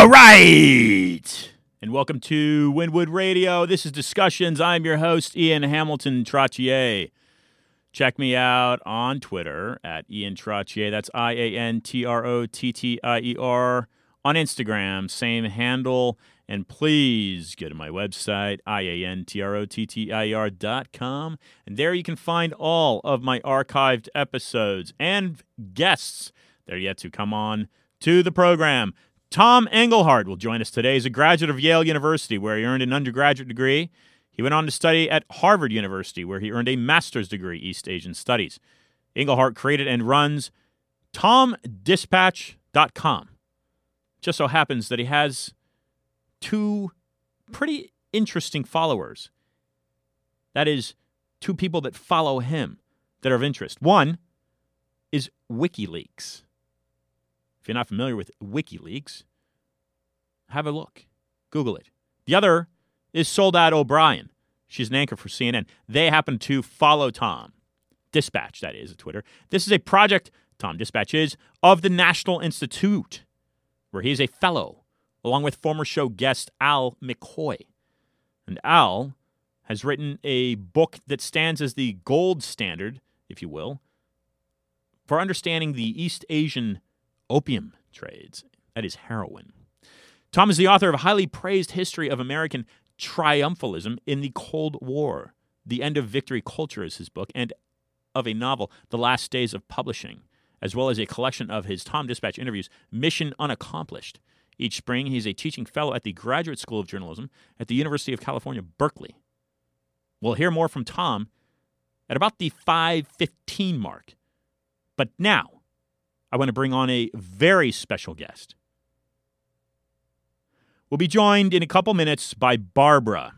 All right. And welcome to Winwood Radio. This is Discussions. I'm your host, Ian Hamilton Trottier. Check me out on Twitter at Ian Trottier. That's I A N T R O T T I E R. On Instagram, same handle. And please go to my website, I-A-N-T-R-O-T-T-I-E-R dot com. And there you can find all of my archived episodes and guests that are yet to come on to the program. Tom Engelhardt will join us today. He's a graduate of Yale University, where he earned an undergraduate degree. He went on to study at Harvard University, where he earned a master's degree, East Asian Studies. Engelhardt created and runs TomDispatch.com. Just so happens that he has two pretty interesting followers. That is, two people that follow him that are of interest. One is WikiLeaks. If you're not familiar with WikiLeaks, have a look. Google it. The other is Soledad O'Brien. She's an anchor for CNN. They happen to follow Tom. Dispatch, that is, at Twitter. This is a project, Tom Dispatch is, of the National Institute, where he is a fellow, along with former show guest Al McCoy. And Al has written a book that stands as the gold standard, if you will, for understanding the East Asian opium trades. That is heroin. Tom is the author of a highly praised history of American triumphalism in the Cold War. The End of Victory Culture is his book, and of a novel, The Last Days of Publishing, as well as a collection of his Tom Dispatch interviews, Mission Unaccomplished. Each spring, he's a teaching fellow at the Graduate School of Journalism at the University of California, Berkeley. We'll hear more from Tom at about the 515 mark. But now, I want to bring on a very special guest. We'll be joined in a couple minutes by Barbara.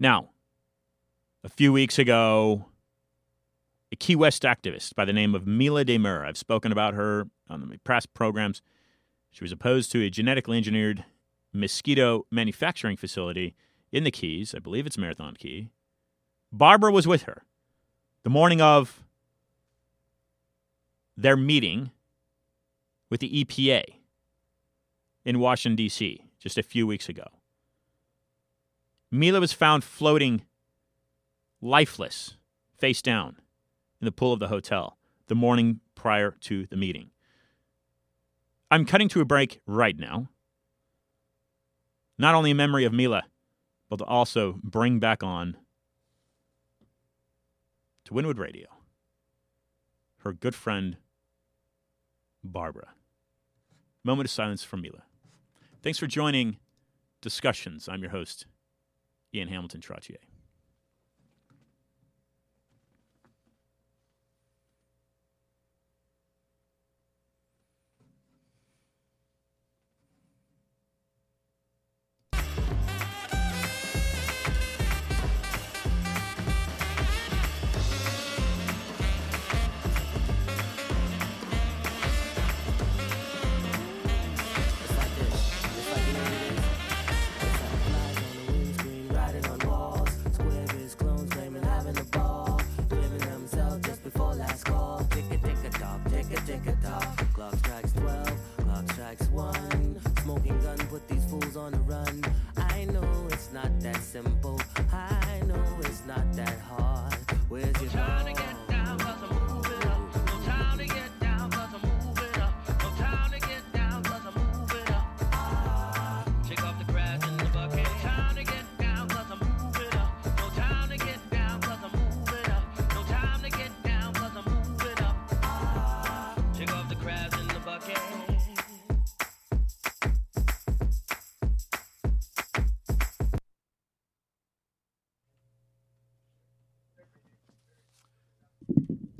Now, a few weeks ago, a Key West activist by the name of Mila de Mier, I've spoken about her on the press programs. She was opposed to a genetically engineered mosquito manufacturing facility in the Keys. I believe it's Marathon Key. Barbara was with her the morning of their meeting with the EPA in Washington, D.C., just a few weeks ago. Mila was found floating lifeless, face down, in the pool of the hotel the morning prior to the meeting. I'm cutting to a break right now. Not only in memory of Mila, but to also bring back on to Winwood Radio her good friend Barbara. Moment of silence for Mila. Thanks for joining Discussions. I'm your host, Ian Hamilton Trottier.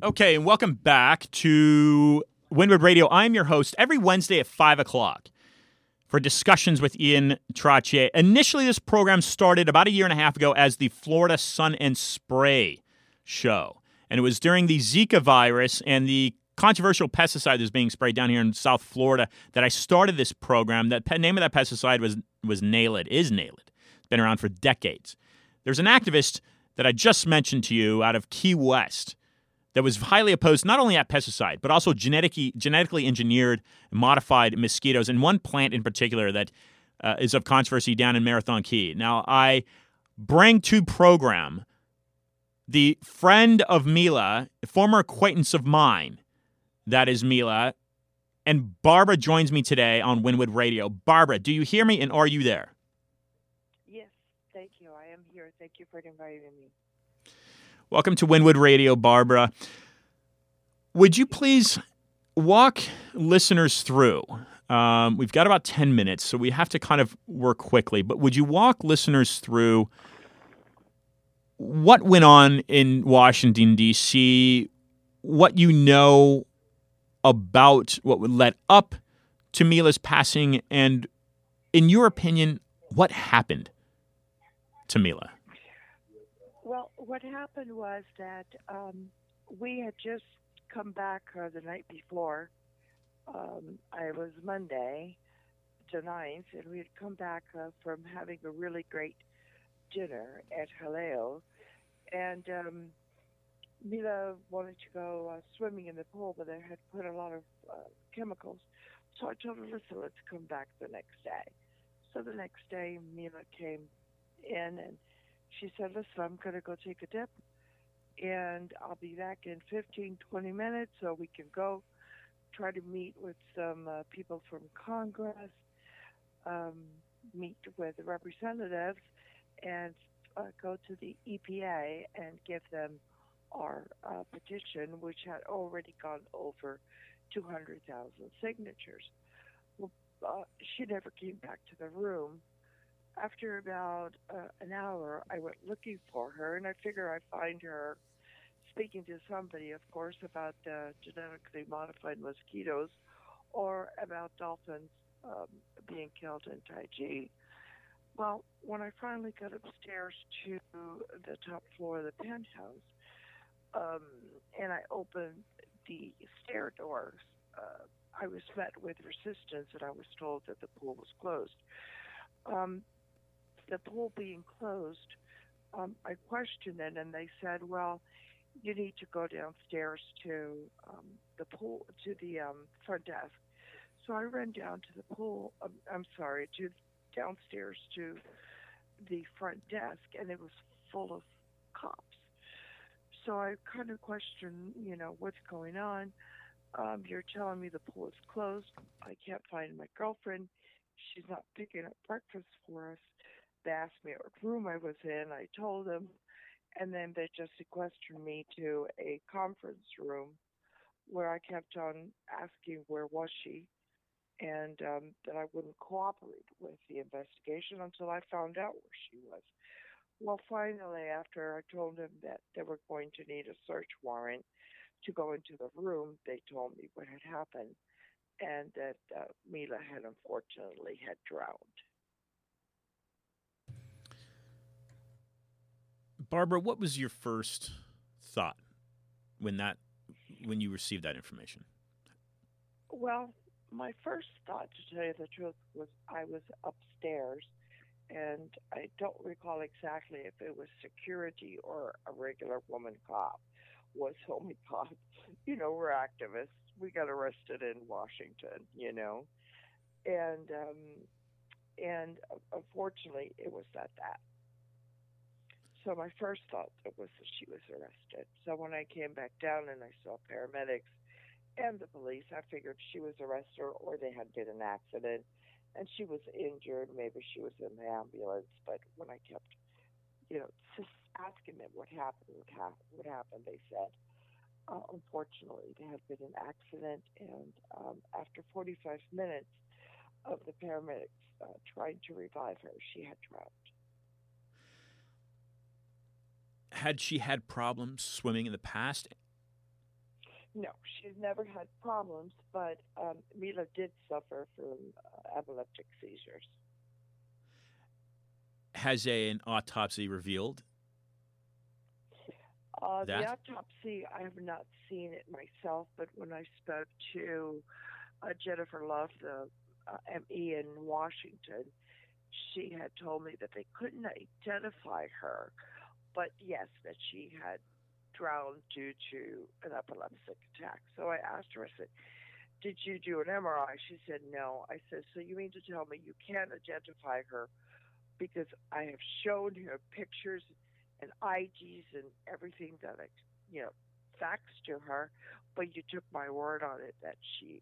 Okay, and welcome back to Winwood Radio. I'm your host every Wednesday at 5 o'clock for discussions with Ian Trottier. Initially, this program started about a year and a half ago as the Florida Sun and Spray show. And it was during the Zika virus and the controversial pesticide that's being sprayed down here in South Florida that I started this program. That name of that pesticide was was Naled. Is Naled. It's been around for decades. There's an activist that I just mentioned to you out of Key West that was highly opposed not only at pesticide, but also genetically, genetically engineered, modified mosquitoes, and one plant in particular that uh, is of controversy down in Marathon Key. Now, I bring to program the friend of Mila, former acquaintance of mine, that is Mila, and Barbara joins me today on Winwood Radio. Barbara, do you hear me and are you there? Yes, thank you. I am here. Thank you for inviting me. Welcome to Winwood Radio, Barbara. Would you please walk listeners through? Um, we've got about 10 minutes, so we have to kind of work quickly, but would you walk listeners through what went on in Washington, D.C., what you know about what led up to Mila's passing, and in your opinion, what happened to Mila? Well, what happened was that um, we had just come back uh, the night before. Um, I was Monday, the 9th, and we had come back uh, from having a really great dinner at Jaleo. And um, Mila wanted to go uh, swimming in the pool, but they had put a lot of uh, chemicals. So I told her, listen, let's come back the next day. So the next day, Mila came in and she said, listen, I'm going to go take a dip and I'll be back in 15, 20 minutes so we can go try to meet with some uh, people from Congress, um, meet with the representatives, and uh, go to the EPA and give them our uh, petition, which had already gone over 200,000 signatures. Well, uh, she never came back to the room after about uh, an hour, I went looking for her, and I figure I'd find her speaking to somebody, of course, about uh, genetically modified mosquitoes or about dolphins um, being killed in Taiji. Well, when I finally got upstairs to the top floor of the penthouse, um, and I opened the stair doors, uh, I was met with resistance, and I was told that the pool was closed. Um, the pool being closed, um, I questioned it, and they said, "Well, you need to go downstairs to um, the pool to the um, front desk." So I ran down to the pool. Um, I'm sorry, to downstairs to the front desk, and it was full of cops. So I kind of questioned, you know, what's going on. Um, you're telling me the pool is closed. I can't find my girlfriend. She's not picking up breakfast for us. They asked me what room I was in. I told them, and then they just sequestered me to a conference room where I kept on asking where was she, and um, that I wouldn't cooperate with the investigation until I found out where she was. Well, finally, after I told them that they were going to need a search warrant to go into the room, they told me what had happened and that uh, Mila had unfortunately had drowned. Barbara, what was your first thought when that when you received that information? Well, my first thought, to tell you the truth, was I was upstairs, and I don't recall exactly if it was security or a regular woman cop was home cop. You know, we're activists. We got arrested in Washington. You know, and um, and uh, unfortunately, it was at that so my first thought was that she was arrested. So when I came back down and I saw paramedics and the police, I figured she was arrested or they had been an accident and she was injured. Maybe she was in the ambulance. But when I kept, you know, just asking them what happened, what happened, they said, uh, unfortunately, there had been an accident. And um, after 45 minutes of the paramedics uh, trying to revive her, she had drowned. Had she had problems swimming in the past? No, she's never had problems, but um, Mila did suffer from uh, epileptic seizures. Has a, an autopsy revealed? Uh, the autopsy, I have not seen it myself, but when I spoke to uh, Jennifer Love, the uh, ME in Washington, she had told me that they couldn't identify her but yes, that she had drowned due to an epileptic attack. So I asked her, I said, Did you do an MRI? She said, No. I said, So you mean to tell me you can't identify her because I have shown her pictures and IDs and everything that I, you know, faxed to her, but you took my word on it that she,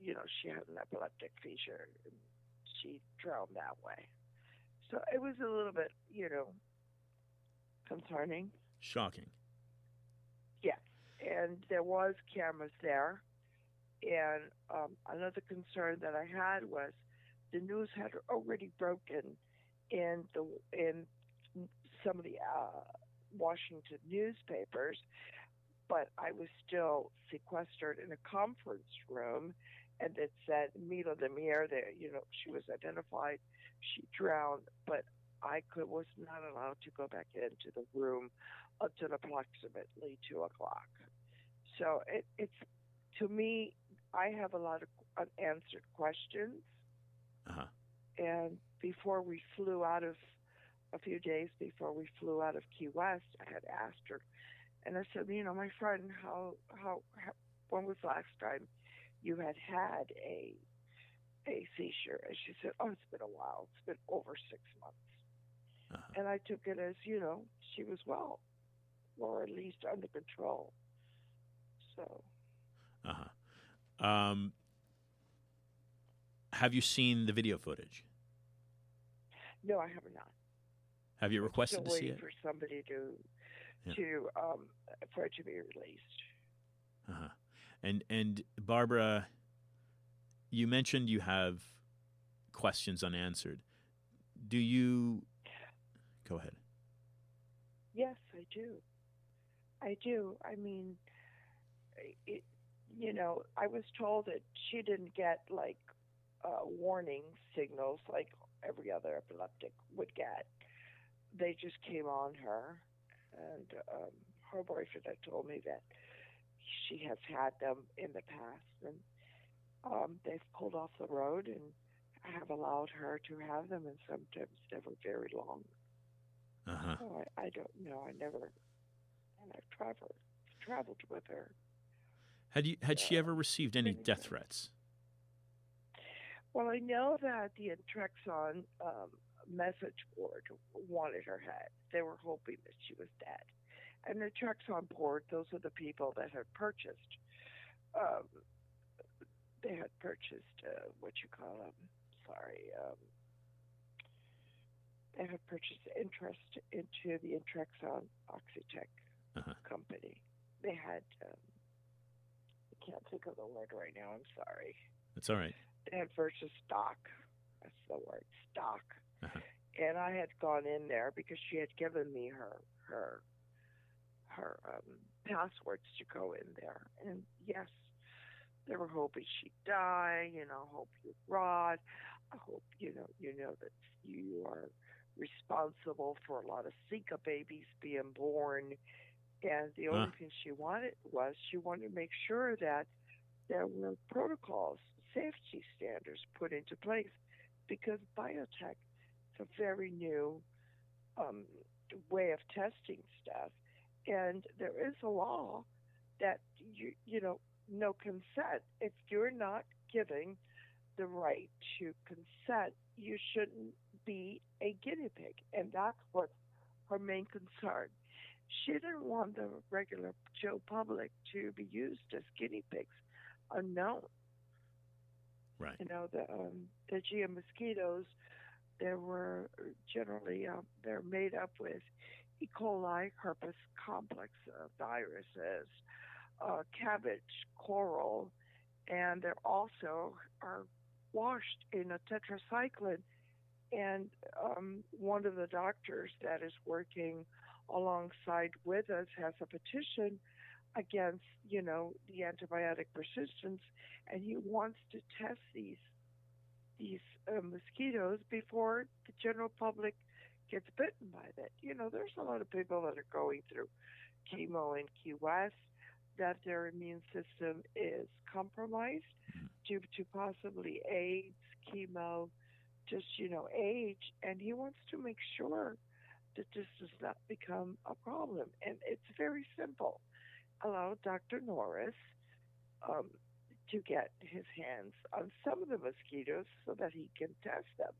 you know, she had an epileptic seizure and she drowned that way. So it was a little bit, you know, concerning. Shocking. Yes, and there was cameras there. And um, another concern that I had was the news had already broken in the in some of the uh, Washington newspapers, but I was still sequestered in a conference room, and it said Mila de Mier. There, you know, she was identified, she drowned, but I could was not allowed to go back into the room until approximately two o'clock. So it, it's to me, I have a lot of unanswered questions. Uh-huh. And before we flew out of a few days before we flew out of Key West, I had asked her, and I said, you know, my friend, how how, how when was the last time you had had a a seizure? And she said, oh, it's been a while. It's been over six months. Uh-huh. And I took it as, you know, she was well, or at least under control. So, Uh-huh. Um, have you seen the video footage? no, I have not. Have you requested Still to see waiting it? for somebody to Yeah. to um, for it to be released. Uh-huh. And and Barbara, you mentioned you have questions unanswered. Do you go ahead? Yes, I do. I do. I mean, it, you know, I was told that she didn't get like uh, warning signals like every other epileptic would get. They just came on her, and um, her boyfriend had told me that she has had them in the past, and um, they've pulled off the road and have allowed her to have them, and sometimes never very long. Uh-huh. Oh, I, I don't know. I never, and I've traveled traveled with her. Had you had she ever received any many death threats? Well, I know that the Intrexon um, message board wanted her head. They were hoping that she was dead. And the Intrexon board, those are the people that had purchased. Um, they had purchased uh, what you call them. Sorry. Um, they had purchased interest into the Intrexon Oxitec Uh-huh. company. They had. Um, I can't think of the word right now. I'm sorry It's all right. they had purchased stock. That's the word, stock. Uh-huh. And I had gone in there because she had given me her her her um, passwords to go in there. And yes, they were hoping she'd die. You know, hope you rot. I hope you know you know that you are responsible for a lot of Zika babies being born. And the only Huh. thing she wanted was she wanted to make sure that there were protocols, safety standards put into place because biotech is a very new um, way of testing stuff. And there is a law that you you know no consent. If you're not giving the right to consent, you shouldn't be a guinea pig, and that's what her main concern. She didn't want the regular Joe public to be used as guinea pigs unknown. Right. You know, the um, the GM mosquitoes, they were generally um, they're made up with E. coli, herpes complex uh, viruses, uh, cabbage, coral, and they're also are washed in a tetracycline. And um, one of the doctors that is working alongside with us has a petition against, you know, the antibiotic persistence, and he wants to test these these uh, mosquitoes before the general public gets bitten by that. You know, there's a lot of people that are going through chemo in Key West that their immune system is compromised due to possibly AIDS, chemo, just you know, age, and he wants to make sure that this does not become a problem. And it's very simple. Allow Dr. Norris um, to get his hands on some of the mosquitoes so that he can test them.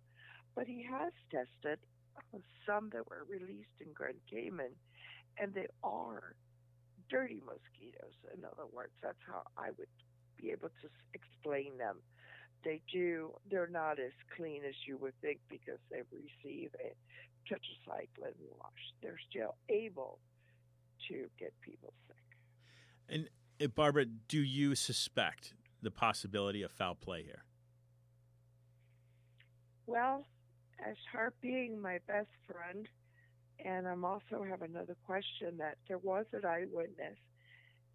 But he has tested some that were released in Grand Cayman, and they are dirty mosquitoes. In other words, that's how I would be able to explain them. They do, they're not as clean as you would think because they receive a tetracycline wash. They're still able to get people sick. And uh, Barbara, do you suspect the possibility of foul play here? Well, as Harp being my best friend, and I'm also have another question that there was an eyewitness,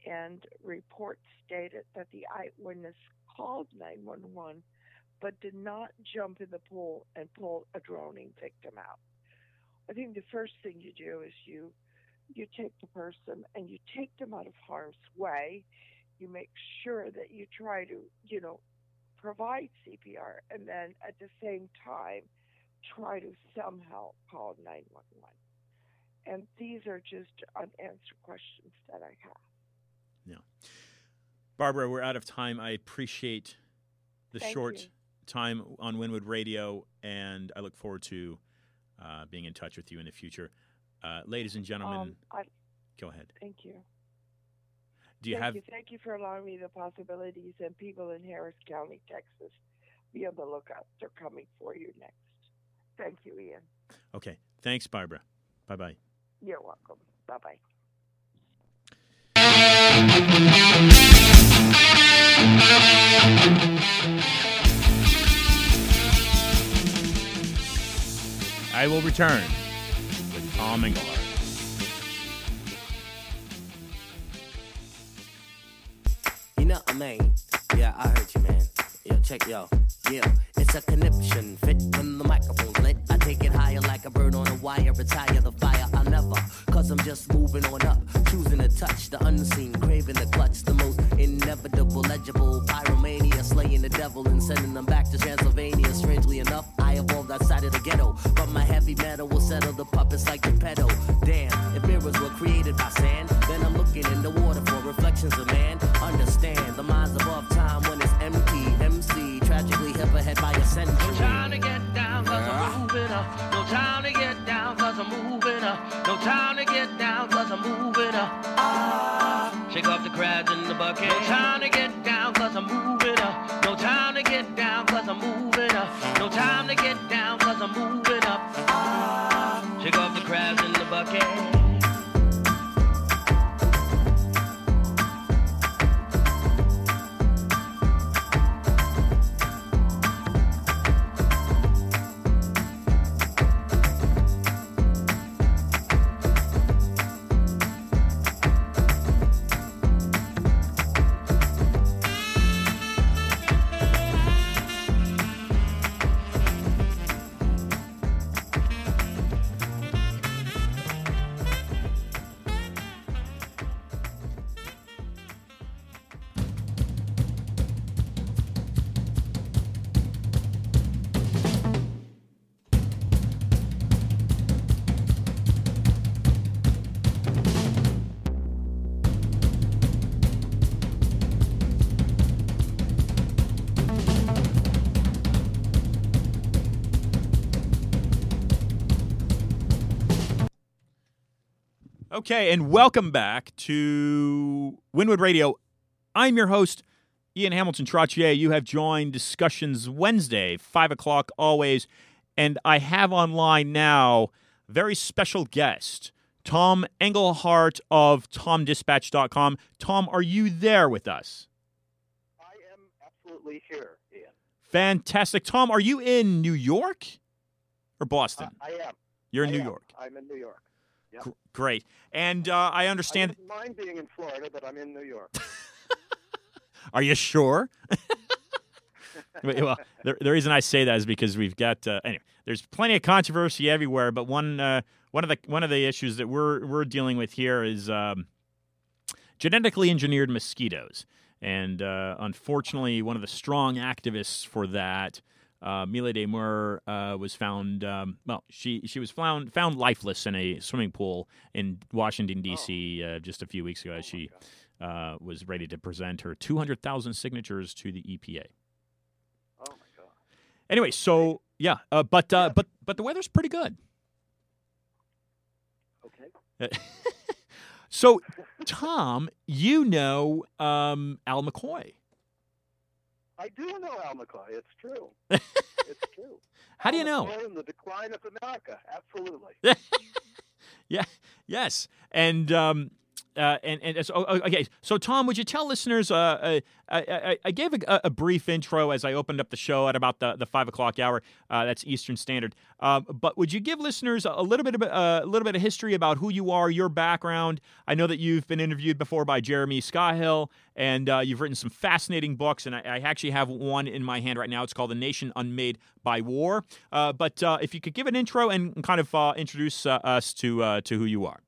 and reports stated that the eyewitness called 911 but did not jump in the pool and pull a drowning victim out. I think the first thing you do is you you take the person and you take them out of harm's way. You make sure that you try to, you know, provide CPR and then at the same time try to somehow call 911. And these are just unanswered questions that I have. Yeah. Barbara, we're out of time. I appreciate the Thank short you. time on Winwood Radio, and I look forward to uh, being in touch with you in the future. Uh, ladies and gentlemen, Um, I, go ahead. thank you. Do you thank have you. Thank you for allowing me the possibilities and people in Harris County, Texas. Be on the lookout. They're coming for you next. Thank you, Ian. Okay. Thanks, Barbara. Bye bye. You're welcome. Bye bye. I will return with Tom Engelhardt. You know I mean? Yeah, I heard you, man. Yo, check yo. Yeah, it's a conniption fit when the microphone's lit. I take it higher like a bird on a wire. Retire the fire, I'll never. Cause I'm just moving on up. Choosing to touch the unseen, craving the clutch. The most inevitable, legible. Pyromania, slaying the devil and sending them back to Transylvania. Strangely enough, I evolved outside of the ghetto. But my heavy metal will settle the puppets like Geppetto. Damn, time to get down, cause I'm moving up. No time to get down, cause I'm moving up. Ah, shake off the crabs in the bucket. No time to get down, cause I'm moving Okay, and welcome back to Winwood Radio. I'm your host, Ian Hamilton Trottier. You have joined Discussions Wednesday, 5 o'clock always. And I have online now a very special guest, Tom Engelhardt of TomDispatch.com. Tom, are you there with us? I am absolutely here, Ian. Fantastic. Tom, are you in New York or Uh, Boston? I am. You're in I New am. York. I'm in New York. Yep. Gr- Great. And uh, I I understand. wouldn't mind being in Florida, but I'm in New York. Are you sure? well, the, the reason I say that is because we've got uh, anyway. There's plenty of controversy everywhere, but one uh, one of the one of the issues that we're we're dealing with here is um, genetically engineered mosquitoes, and uh, unfortunately, one of the strong activists for that uh, Mila de Mier uh, was found. Um, well, she she was found found lifeless in a swimming pool in Washington D.C. Uh, just a few weeks ago. as Oh, she uh, was ready to present her 200,000 signatures to the EPA. Oh my God. Anyway, so yeah, uh, but uh, but but the weather's pretty good. Okay. so, Tom, you know um, Al McCoy. I do know Al McCoy. It's true. it's true. How do you know? The decline of America. Absolutely. Yeah, yes, and um, uh, and and so oh, okay. So, Tom, would you tell listeners? Uh, uh, I, I, I gave a, a brief intro as I opened up the show at about the, the five o'clock hour. Uh, that's Eastern Standard. Um, but would you give listeners a little bit of uh, a little bit of history about who you are, your background? I know that you've been interviewed before by Jeremy Scahill, and uh, you've written some fascinating books. And I, I actually have one in my hand right now. It's called "The Nation Unmade by War." Uh, but uh, if you could give an intro and kind of uh, introduce uh, us to uh, to who you are.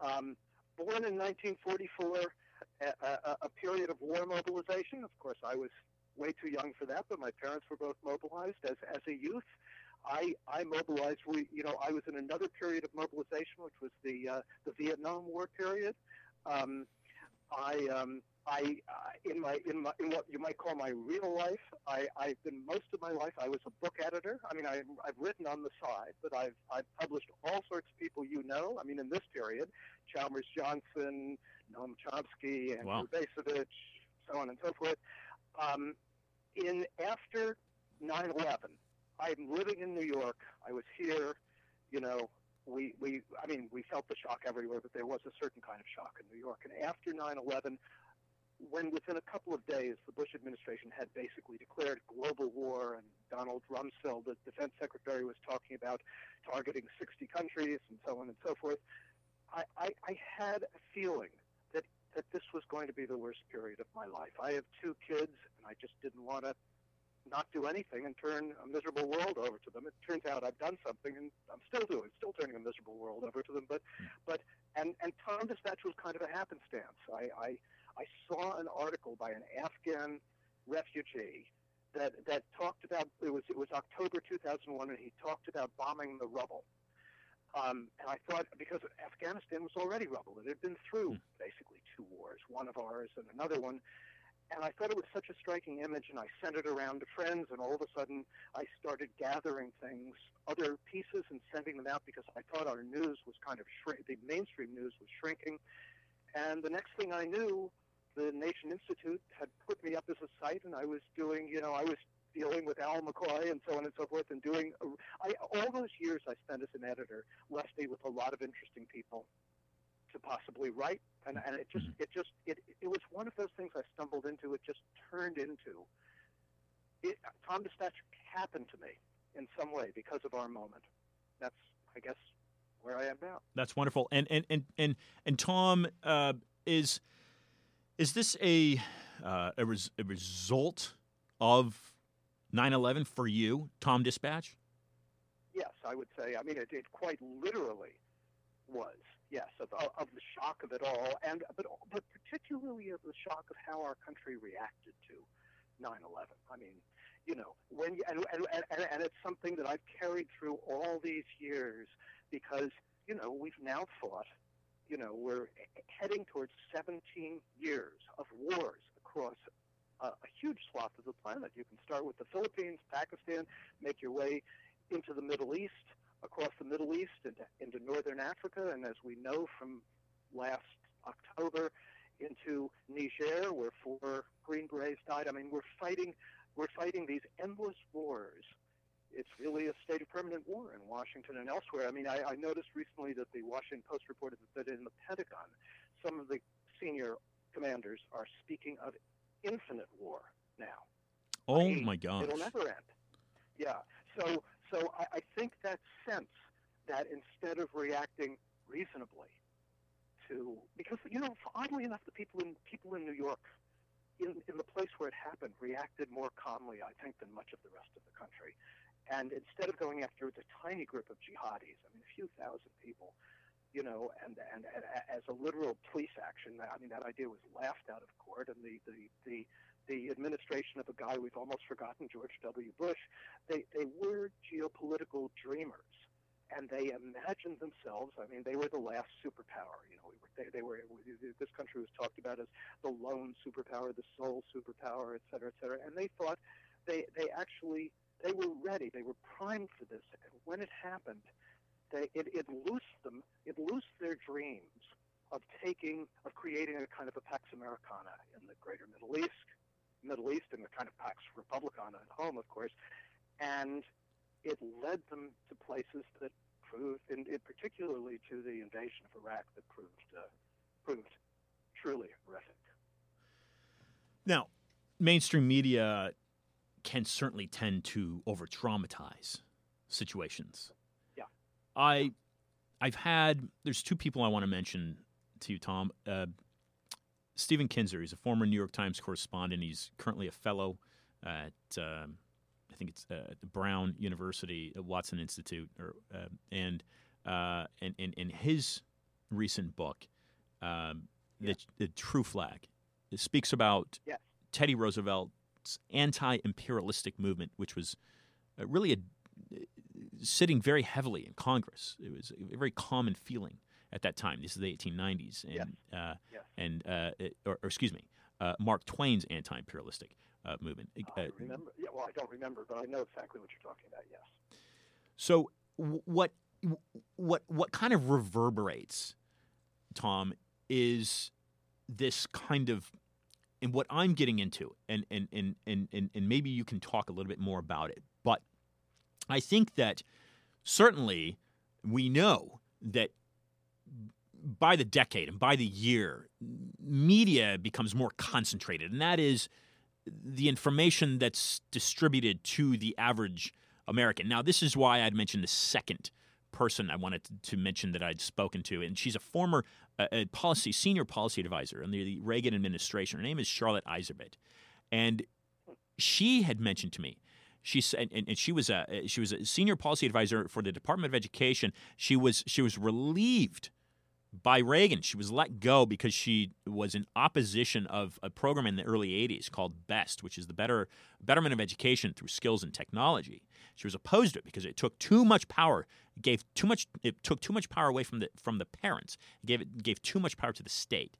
Um, born in 1944, a, a, a period of war mobilization. Of course, I was way too young for that, but my parents were both mobilized as as a youth. I I mobilized. We you know I was in another period of mobilization, which was the uh, the Vietnam War period. Um, I um, I uh, in my in my in what you might call my real life, I I've been most of my life I was a book editor. I mean I I've written on the side, but I've I've published all sorts of people you know. I mean in this period, Chalmers Johnson, Noam Chomsky, Andrew Wow. So on and so forth. Um, in after 9/11, I'm living in New York. I was here, you know. We, we, I mean, we felt the shock everywhere, but there was a certain kind of shock in New York. And after 9/11, when within a couple of days the Bush administration had basically declared global war, and Donald Rumsfeld, the defense secretary, was talking about targeting 60 countries and so on and so forth, I, I, I had a feeling that that this was going to be the worst period of my life. I have two kids, and I just didn't want to not do anything and turn a miserable world over to them. It turns out I've done something, and I'm still doing, still turning a miserable world over to them. But, but, and and Tom Dispatch was kind of a happenstance. I, I I saw an article by an Afghan refugee that that talked about it was it was October 2001, and he talked about bombing the rubble. Um, and I thought because Afghanistan was already rubble, it had been through basically two wars, one of ours and another one. And I thought it was such a striking image, and I sent it around to friends, and all of a sudden I started gathering things, other pieces, and sending them out because I thought our news was kind of shrink. The mainstream news was shrinking, and the next thing I knew, the Nation Institute had put me up as a site, and I was doing, you know, I was dealing with Al McCoy and so on and so forth, and doing. I, all those years I spent as an editor left me with a lot of interesting people to possibly write, and, and it just, it just, it, it was one of those things I stumbled into. It just turned into. It, Tom Dispatch happened to me in some way because of our moment. That's, I guess, where I am now. That's wonderful. And and and and and Tom uh, is is this a uh, a, res- a result of 9/11 for you, Tom Dispatch? Yes, I would say. I mean, it, it quite literally was. Yes, of, of the shock of it all, and but but particularly of the shock of how our country reacted to 9/11. I mean, you know, when and, and and and it's something that I've carried through all these years because you know we've now fought. You know, we're heading towards 17 years of wars across a, a huge swath of the planet. You can start with the Philippines, Pakistan, make your way into the Middle East, across the Middle East into, into northern Africa, and as we know from last October, into Niger, where four Green Berets died. I mean, we're fighting, we're fighting these endless wars. It's really a state of permanent war in Washington and elsewhere. I mean, I, I noticed recently that the Washington Post reported that in the Pentagon, some of the senior commanders are speaking of infinite war now. Oh I- my God! It'll never end. Yeah. So so I, I think that sense that instead of reacting reasonably to because you know oddly enough the people in people in New York in in the place where it happened reacted more calmly I think than much of the rest of the country. And instead of going after the tiny group of jihadis, I mean a few thousand people, you know, and, and, and as a literal police action, I mean that idea was laughed out of court, and the the the the administration of a guy we've almost forgotten, George W. Bush, they, they were geopolitical dreamers. And they imagined themselves. I mean, they were the last superpower. You know, we were, they, they were. This country was talked about as the lone superpower, the sole superpower, et cetera, et cetera. And they thought they they actually they were ready. They were primed for this. And when it happened, they it, it loosed them. It loosed their dreams of taking of creating a kind of a pax americana in the greater Middle East, Middle East, and the kind of pax republicana at home, of course, and it led them to places that proved, and it particularly to the invasion of Iraq, that proved uh, proved truly horrific. Now, mainstream media can certainly tend to over traumatize situations. Yeah. I I've had there's two people I want to mention to you, Tom. Uh, Stephen Kinzer, he's a former New York Times correspondent. He's currently a fellow at um, I think it's uh, the Brown University uh, Watson Institute, or uh, and, uh, and and in his recent book, um, Yeah. the, the True Flag, it speaks about Yes. Teddy Roosevelt's anti-imperialistic movement, which was uh, really a, sitting very heavily in Congress. It was a very common feeling at that time. This is the 1890s, and Yes. uh, Yes. and uh, it- or, or excuse me, uh, Mark Twain's anti-imperialistic uh, movement. I Uh, remember. Yeah, well, I don't remember, but I know exactly what you're talking about. Yes. So w- what what what kind of reverberates, Tom, is this kind of and what I'm getting into, and and and and and, and maybe you can talk a little bit more about it. But I think that certainly we know that by the decade and by the year, media becomes more concentrated, and that is the information that's distributed to the average American. Now, this is why I'd mentioned the second person I wanted to, mention that I'd spoken to, and she's a former uh, uh, policy senior policy advisor under the Reagan administration. Her name is Charlotte Iserbyt, and she had mentioned to me. She said, and, and she was a she was a senior policy advisor for the Department of Education. She was she was relieved by Reagan. She was let go because she was in opposition of a program in the early 80s called BEST, which is the Better Betterment of Education through Skills and Technology. She was opposed to it because it took too much power, gave too much it took too much power away from the from the parents. It gave it gave too much power to the state.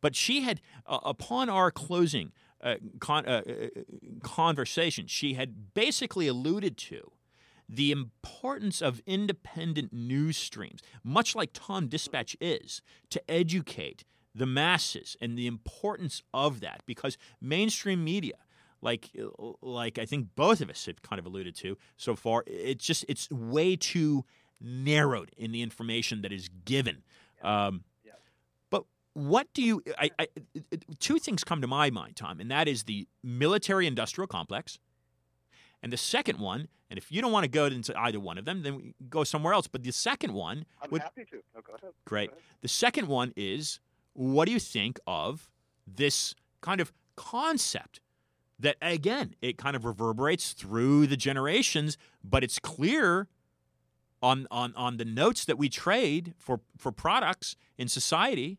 But she had uh, upon our closing uh, con- uh, uh, conversation, she had basically alluded to the importance of independent news streams, much like Tom Dispatch is, to educate the masses and the importance of that. Because mainstream media like like I think both of us have kind of alluded to so far it's just it's way too narrowed in the information that is given. Um, what do you I, I two things come to my mind Tom and that is the military industrial complex and the second one, and if you don't want to go into either one of them, then go somewhere else. But the second one, I'm would, happy to. No, go ahead. great. Go ahead. The second one is, what do you think of this kind of concept that again it kind of reverberates through the generations, but it's clear on on on the notes that we trade for for products in society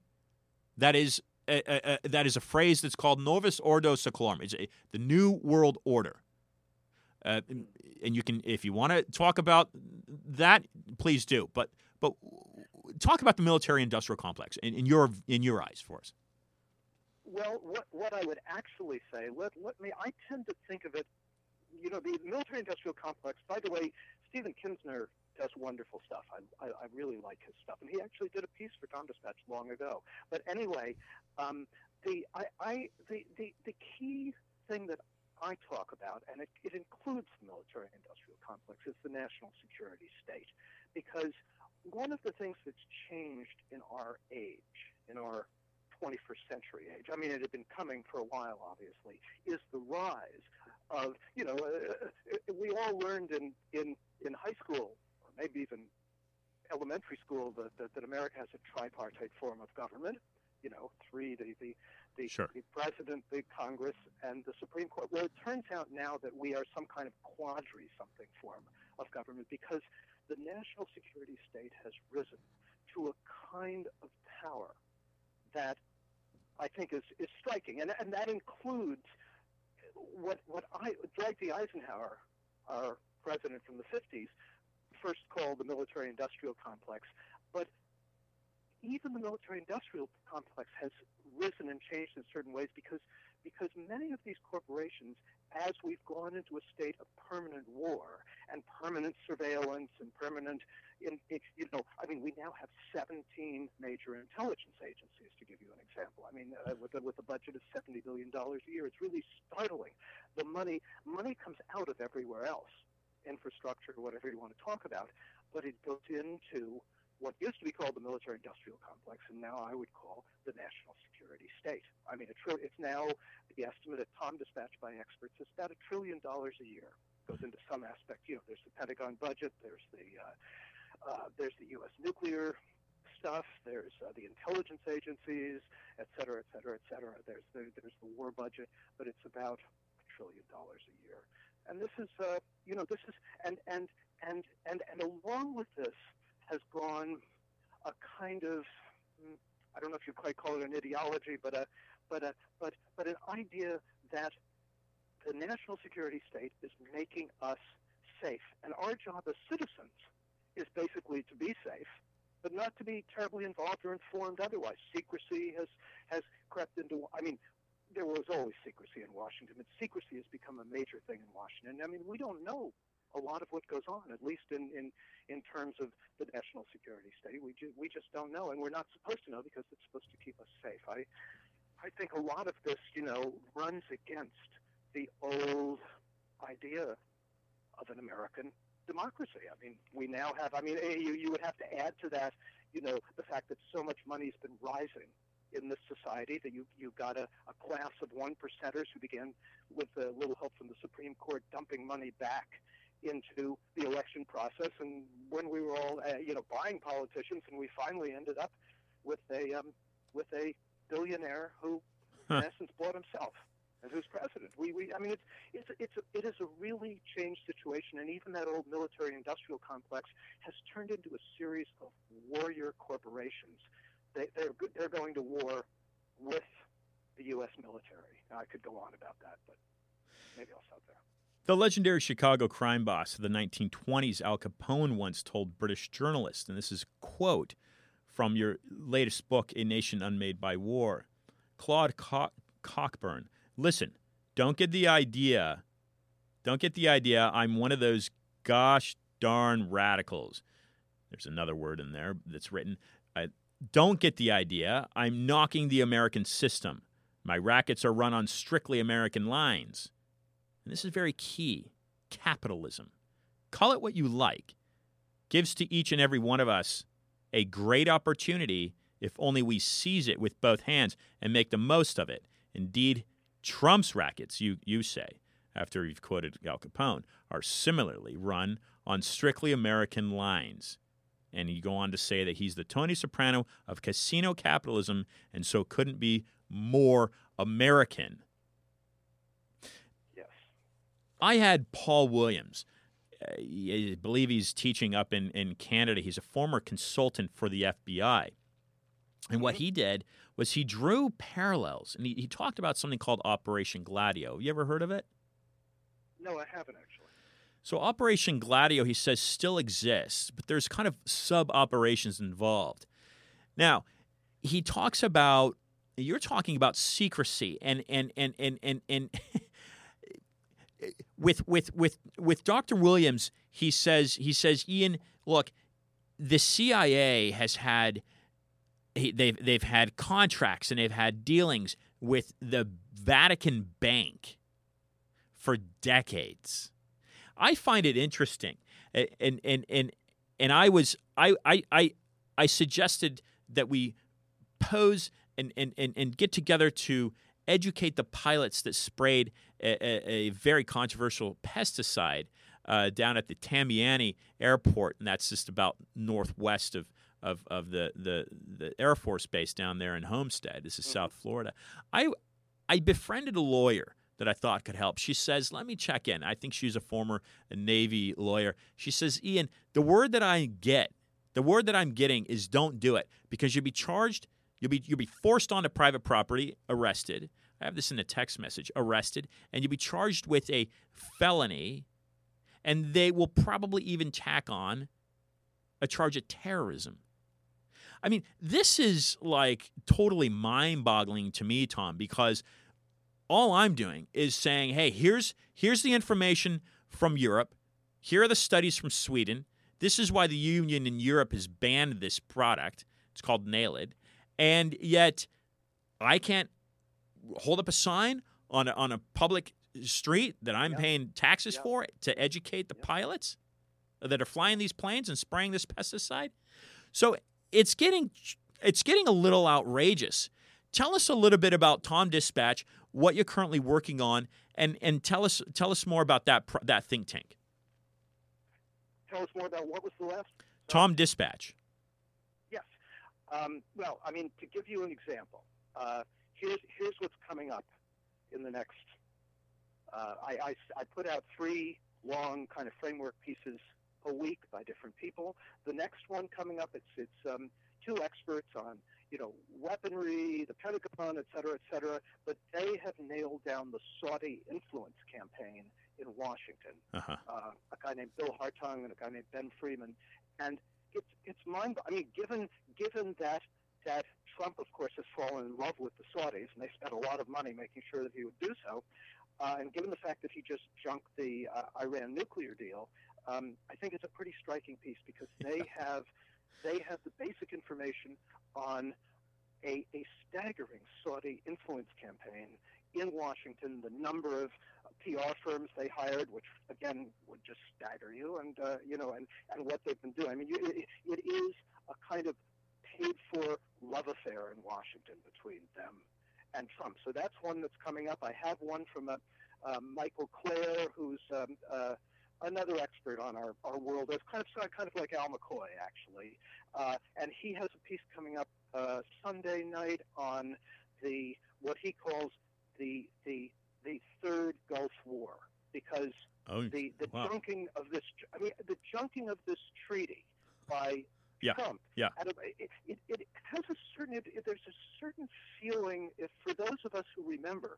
that is. A, a, a- that is a phrase that's called novus ordo seclorum. It's a, the new world order. Uh, and you can, if you want to talk about that, please do. But but talk about the military-industrial complex in, in your in your eyes for us. Well, what what I would actually say, let let me. I tend to think of it. You know, the military-industrial complex. By the way, Stephen Kinzer does wonderful stuff. I, I, I really like his stuff, and he actually did a piece for Tom Dispatch long ago. But anyway, um, the I, I the, the the key thing that I talk about, and it, it includes the military-industrial complex, is the national security state, because one of the things that's changed in our age, in our 21st century age. I mean, it had been coming for a while, obviously, is the rise of, you know, uh, uh, we all learned in, in, in high school, or maybe even elementary school, that, that, that America has a tripartite form of government. You know, three, the, the, the, Sure. the president, the Congress, and the Supreme Court. Well, it turns out now that we are some kind of quadri something form of government because the national security state has risen to a kind of power that I think is, is striking. And, and that includes what what I Dwight D. Eisenhower, our president from the 50s, first called the military-industrial complex, but even the military-industrial complex has risen and changed in certain ways because because many of these corporations, as we've gone into a state of permanent war and permanent surveillance and permanent, in, you know, I mean, we now have 17 major intelligence agencies, to give you an example. I mean, uh, with, a, with a budget of 70 billion dollars a year, it's really startling. The money money comes out of everywhere else, infrastructure, whatever you want to talk about, but it goes into what used to be called the military industrial complex, and now I would call the national security state. I mean, it's now the estimate at Tom dispatched by experts is about a trillion dollars a year goes into some aspect. You know, there's the Pentagon budget, there's the uh, uh, there's the U.S. nuclear stuff, there's uh, the intelligence agencies, et cetera, et cetera, et cetera. There's the, there's the war budget, but it's about a trillion dollars a year. And this is, uh, you know, this is, and and and and and along with this has gone a kind of hmm, I don't know if you quite call it an ideology, but a but a but but an idea that the national security state is making us safe, and our job as citizens is basically to be safe, but not to be terribly involved or informed otherwise. Secrecy has has crept into. I mean, there was always secrecy in Washington, but secrecy has become a major thing in Washington. I mean, we don't know a lot of what goes on, at least in, in, in terms of the national security state. We, ju- we just don't know, and we're not supposed to know because it's supposed to keep us safe. I, I think a lot of this, you know, runs against the old idea of an American democracy. I mean, we now have, I mean, you, you would have to add to that, you know, the fact that so much money has been rising in this society that you, you've got a, a class of one percenters who began with a little help from the Supreme Court dumping money back into the election process. And when we were all, uh, you know, buying politicians, and we finally ended up with a um, with a billionaire who, huh. in essence, bought himself and who's president. We, we, I mean, it's it's it's a, it is a really changed situation, and even that old military-industrial complex has turned into a series of warrior corporations. They, they're they're going to war with the U.S. military. Now, I could go on about that, but maybe I'll stop there. The legendary Chicago crime boss of the 1920s, Al Capone, once told British journalists, and this is quote from your latest book, A Nation Unmade by War Claud Co- Cockburn, listen, don't get the idea, don't get the idea I'm one of those gosh darn radicals. There's another word in there that's written. I, don't get the idea I'm knocking the American system. My rackets are run on strictly American lines and this is very key capitalism. Call it what you like, gives to each and every one of us a great opportunity if only we seize it with both hands and make the most of it. Indeed, Trump's rackets, you, you say, after you've quoted Al Capone, are similarly run on strictly American lines. And you go on to say that he's the Tony Soprano of casino capitalism and so couldn't be more American. I had Paul Williams. Uh, I believe he's teaching up in, in Canada. He's a former consultant for the FBI. And what mm-hmm. he did was he drew parallels and he, he talked about something called Operation Gladio. You ever heard of it? No, I haven't actually. So, Operation Gladio, he says, still exists, but there's kind of sub operations involved. Now, he talks about, you're talking about secrecy and, and, and, and, and, and with with with with Dr. Williams, he says he says Ian, look, the CIA has had they've they've had contracts and they've had dealings with the Vatican Bank for decades. I find it interesting, and and and and I was I I I, I suggested that we pose and, and, and, and get together to educate the pilots that sprayed a, a, very controversial pesticide uh, down at the Tamiami Airport, and that's just about northwest of of, of the, the the Air Force base down there in Homestead. This is mm-hmm. South Florida. I I befriended a lawyer that I thought could help. She says, "Let me check in." I think she's a former Navy lawyer. She says, "Ian, the word that I get, the word that I'm getting is don't do it because you'll be charged You'll be you'll be forced onto private property, arrested. I have this in a text message, arrested, and you'll be charged with a felony, and they will probably even tack on a charge of terrorism. I mean, this is like totally mind boggling to me, Tom, because all I'm doing is saying, hey, here's here's the information from Europe. Here are the studies from Sweden. This is why the union in Europe has banned this product. It's called Naled. And yet I can't hold up a sign on a, on a public street that I'm Yeah. paying taxes Yeah. for to educate the Yeah. pilots that are flying these planes and spraying this pesticide. So it's getting it's getting a little outrageous. Tell us a little bit about Tom Dispatch, what you're currently working on, and and tell us tell us more about that that think tank. Tell us more about what was the last. Tom Dispatch. Um, well, I mean, to give you an example, uh, here's here's what's coming up in the next. Uh, I, I I put out three long kind of framework pieces a week by different people. The next one coming up, it's it's um, two experts on you know weaponry, the Pentagon, et cetera, et cetera. But they have nailed down the Saudi influence campaign in Washington Uh-huh. uh, a guy named Bill Hartung and a guy named Ben Freeman, and it's it's mind. I mean, given given that that Trump, of course, has fallen in love with the Saudis, and they spent a lot of money making sure that he would do so, uh, and given the fact that he just junked the uh, Iran nuclear deal, um, I think it's a pretty striking piece because they have they have the basic information on a, a staggering Saudi influence campaign in Washington, the number of PR firms they hired, which again would just stagger you, and uh, you know, and, and what they've been doing. I mean, you, it, it is a kind of paid-for love affair in Washington between them and Trump. So that's one that's coming up. I have one from a, uh, Michael Klare, who's um, uh, another expert on our, our world. It's kind of kind of like Al McCoy, actually, uh, and he has a piece coming up uh, Sunday night on the what he calls the the the third Gulf War because Oh, the the wow. junking of this I mean the junking of this treaty by Yeah, Trump. yeah. out of- It, it, it has a certain it, there's a certain feeling if for those of us who remember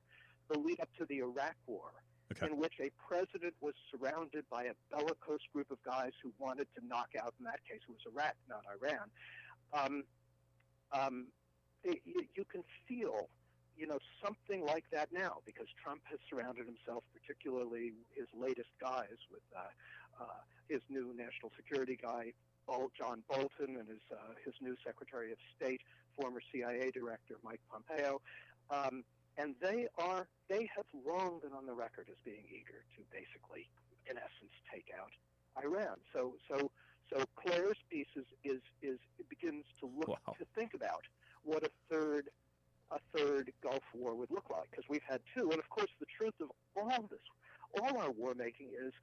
the lead up to the Iraq War. Okay. In which a president was surrounded by a bellicose group of guys who wanted to knock out, in that case, it was Iraq, not Iran. Um, um, you, you can feel you know, something like that now because Trump has surrounded himself, particularly his latest guys, with uh, uh, his new national security guy, John Bolton, and his uh, his new Secretary of State, former CIA Director Mike Pompeo, um, and they are they have long been on the record as being eager to basically, in essence, take out Iran. So so so Klare's piece is is, is begins to look Wow. to think about what a third a third Gulf War would look like because we've had two, and of course the truth of all this, all our war making is.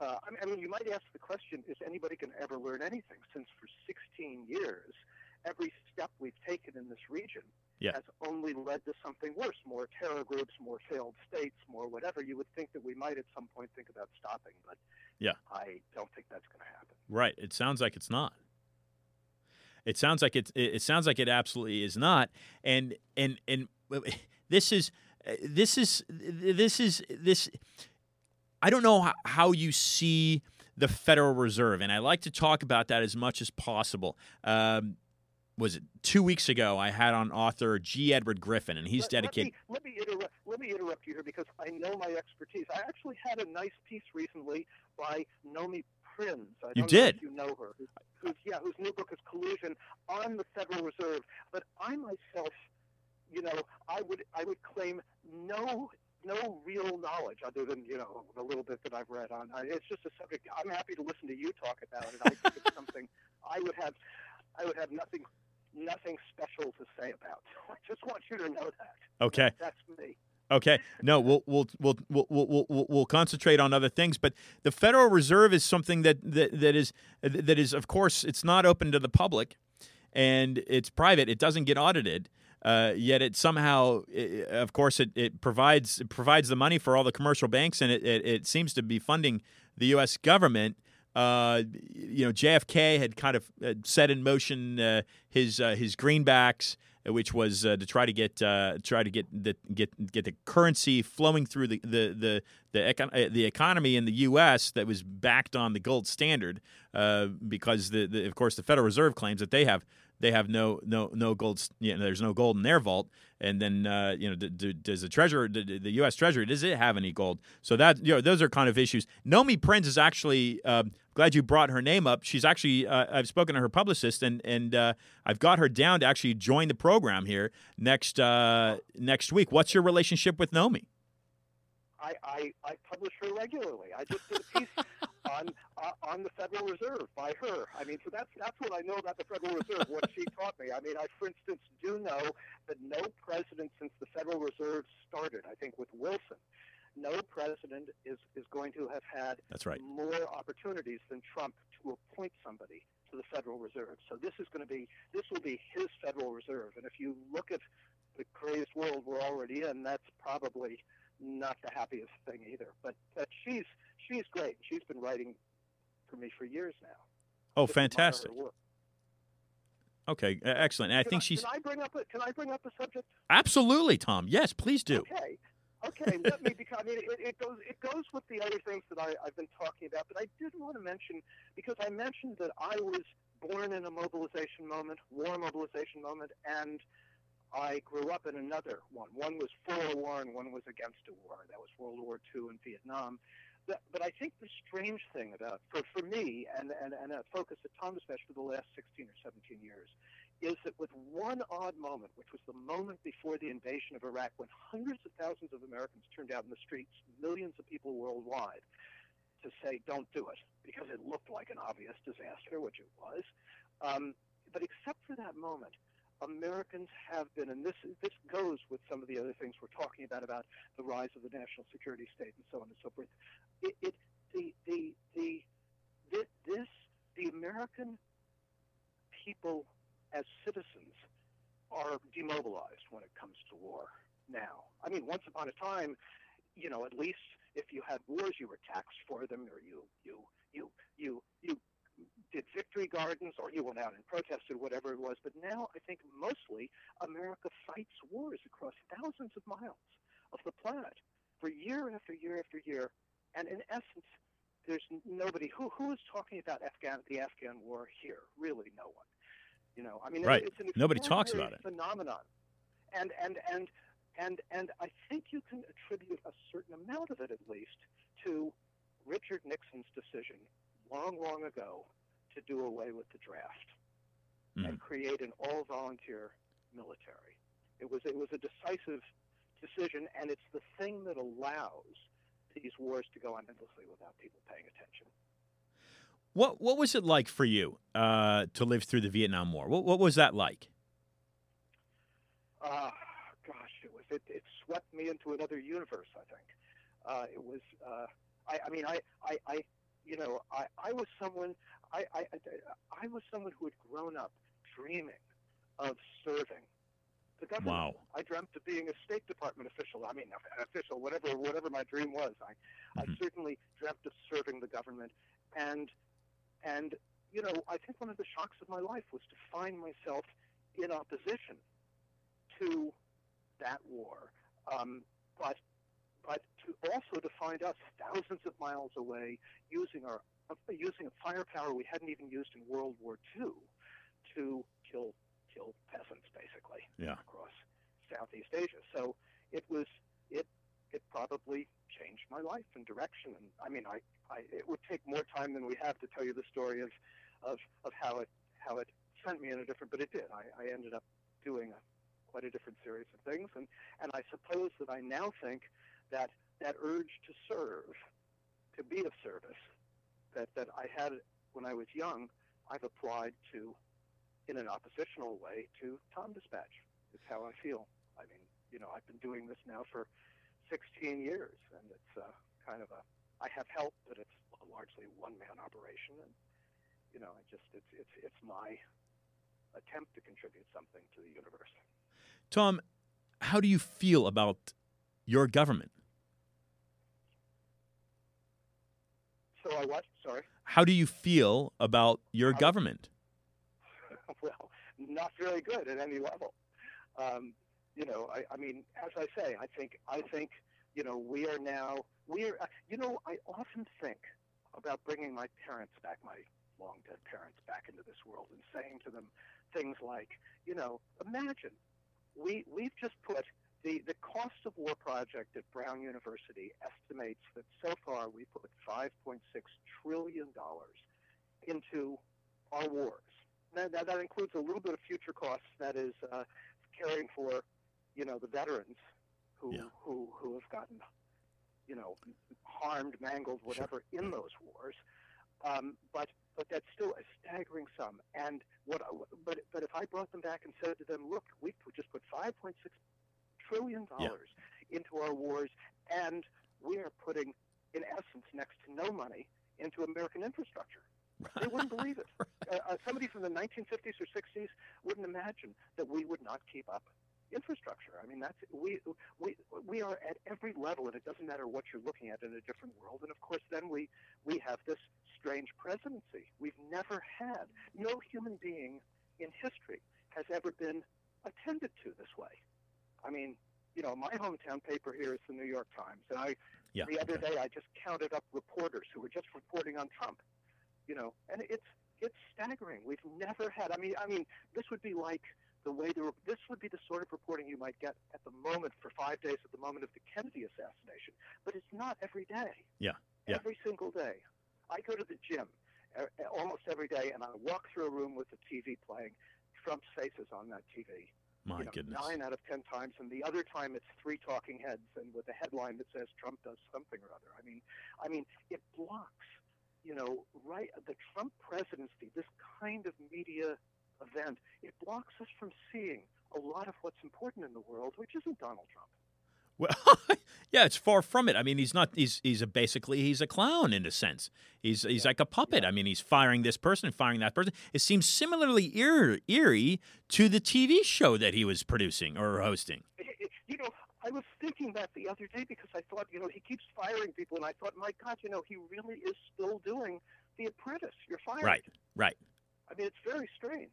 Uh, I, mean, you might ask the question: Is anybody going to ever learn anything? Since for 16 years, every step we've taken in this region Yeah. has only led to something worse: more terror groups, more failed states, more whatever. You would think that we might at some point think about stopping, but Yeah. I don't think that's going to happen. Right. It sounds like it's not. It sounds like it. It sounds like it absolutely is not. And and and this is this is this is this. I don't know how, how you see the Federal Reserve, and I like to talk about that as much as possible. Um, was it two weeks ago? I had on author G. Edward Griffin, and he's Let- dedicated. Let me, let me interrupt. Let me interrupt you here because I know my expertise. I actually had a nice piece recently by Nomi Prins. I You don't did? Know if you know her. Who's, who's yeah, whose new book is Collusion on the Federal Reserve. But I myself, you know, I would I would claim no no real knowledge other than you know the little bit that I've read on. I, it's just a subject. I'm happy to listen to you talk about it. I think it's something I would have I would have nothing nothing special to say about. I just want you to know that. Okay. That's me. Okay. No, we'll we'll we'll we'll we'll we'll, concentrate on other things, but the Federal Reserve is something that that, that is that is of course it's not open to the public, and it's private. It doesn't get audited. Uh, yet it somehow, i of course, it, it provides it provides the money for all the commercial banks, and it, it, it seems to be funding the U.S. government. Uh, you know, JFK had kind of uh, set in motion uh, his uh, his greenbacks which was uh, to try to get uh, try to get the get get the currency flowing through the the the the, econ- uh, the economy in the U.S. that was backed on the gold standard, because the, the of course the Federal Reserve claims that they have they have no no no gold. You know, there's no gold in their vault. And then uh, you know, d- d- does the treasurer, d- the U.S. Treasury, does it have any gold? So that you know, those are kind of issues. Nomi Prins is actually. Um, glad you brought her name up. She's actually uh, I've spoken to her publicist and and uh, I've got her down to actually join the program here next uh, next week. What's your relationship with Nomi? I, I, I publish her regularly. I just did a piece on uh, on the Federal Reserve by her. I mean, so that's that's what I know about the Federal Reserve. What she taught me. I mean, I for instance do know that no president since the Federal Reserve started, I think with Wilson, no president is is going to have had That's right. more opportunities than Trump to appoint somebody to the Federal Reserve. So this is going to be this will be his Federal Reserve. And if you look at the crazed world we're already in, that's probably not the happiest thing either. But but she's she's great. She's been writing for me for years now. Oh, Just fantastic. Okay, excellent. And I Can think she's Can I bring up a Can I bring up a subject? absolutely Tom. Yes, please do. Okay. Okay, let me because I mean it, it goes it goes with the other things that I, I've been talking about, but I did want to mention because I mentioned that I was born in a mobilization moment, war mobilization moment, and I grew up in another one. One was for a war and one was against a war. That was World War II and Vietnam. But, but I think the strange thing about for, for me and, and, and a focus at Tom Dispatch for the last 16 or 17 years is that with one odd moment, which was the moment before the invasion of Iraq, when hundreds of thousands of Americans turned out in the streets, millions of people worldwide, to say, don't do it, because it looked like an obvious disaster, which it was. Um, but except for that moment, Americans have been, and this this goes with some of the other things we're talking about about the rise of the national security state and so on and so forth. It, it the, the the the this the American people as citizens are demobilized when it comes to war now. I mean, once upon a time, you know, at least if you had wars, you were taxed for them, or you you you you you did victory gardens, or you went out and protested, whatever it was. But now, I think mostly America fights wars across thousands of miles of the planet for year after year after year, and in essence, there's nobody who who is talking about Afghan the Afghan war here. Really, no one. You know, I mean, Right. it's an Nobody talks about it. Phenomenon, and and and and and I think you can attribute a certain amount of it, at least, to Richard Nixon's decision long, long ago to do away with the draft Mhm. and create an all-volunteer military. It was it was a decisive decision, and it's the thing that allows these wars to go on endlessly without people paying attention. What what was it like for you uh, to live through the Vietnam War? What what was that like? Ah, gosh, it was it, it swept me into another universe. I think uh, it was. Uh, I, I mean, I, I, I, you know, I, I was someone. I, I, I, I was someone who had grown up dreaming of serving the government. Wow. I dreamt of being a State Department official. I mean, an official, whatever, whatever my dream was. I, Mhm. I certainly dreamt of serving the government, and, and, you know, I think one of the shocks of my life was to find myself in opposition to that war, um, but, but to also to find us thousands of miles away using our uh, using a firepower we hadn't even used in World War II to kill kill peasants, basically Yeah. across Southeast Asia. So it was it it probably changed my life and direction. And I mean, I, I it would take more time than we have to tell you the story of of, of how it how it sent me in a different, but it did. I, I ended up doing a, quite a different series of things, and and I suppose that I now think that that urge to serve, to be of service, that that I had when I was young, I've applied to in an oppositional way to Tom Dispatch. It's how I feel. I mean, you know, I've been doing this now for 16 years, and it's uh, kind of a. I have help, but it's a largely one-man operation, and you know, I just it's it's it's my attempt to contribute something to the universe. Tom, how do you feel about your government? So I what? Sorry. How do you feel about your government? well, not very good at any level. Um, you know, I, I mean, as I say, I think I think you know we are now we are. You know, I often think about bringing my parents back, my long dead parents back into this world, and saying to them things like, you know, imagine we we've just put the, the cost of war project at Brown University estimates that so far we put $5.6 trillion into our wars. Now, that, that, includes a little bit of future costs, that is uh, caring for, you know, the veterans who, yeah. who, who have gotten, you know, harmed, mangled, whatever, sure. in those wars. Um, but but that's still a staggering sum. And what, but but if I brought them back and said to them, look, we just put 5.6 trillion dollars yeah. into our wars, and we are putting, in essence, next to no money into American infrastructure. They wouldn't believe it. Uh, uh, somebody from the 1950s or 60s wouldn't imagine that we would not keep up infrastructure. I mean, that's we we we are at every level, and it doesn't matter what you're looking at in a different world. And of course, then we we have this strange presidency. We've never had no human being in history has ever been attended to this way. I mean, you know, my hometown paper here is the New York Times, and I yeah, the other okay. day I just counted up reporters who were just reporting on Trump. You know, and it's it's staggering. We've never had. I mean, I mean, this would be like the way the this would be the sort of reporting you might get at the moment for five days at the moment of the Kennedy assassination, but it's not every day. Yeah, yeah. Every single day, I go to the gym uh, almost every day, and I walk through a room with the TV playing. Trump's face is on that TV my you know, goodness. Nine out of ten times, and the other time it's three talking heads and with a headline that says Trump does something or other. I mean, I mean, it blocks, you know, right the Trump presidency, this kind of media event, it blocks us from seeing a lot of what's important in the world, which isn't Donald Trump. Well, yeah, it's far from it. I mean, he's not. He's he's a basically he's a clown in a sense. He's he's yeah. like a puppet. Yeah. I mean, he's firing this person and firing that person. It seems similarly eerie, eerie to the TV show that he was producing or hosting. You know, I was thinking that the other day because I thought, you know, he keeps firing people, and I thought, my God, you know, he really is still doing The Apprentice. You're fired. Right. Right. I mean, it's very strange.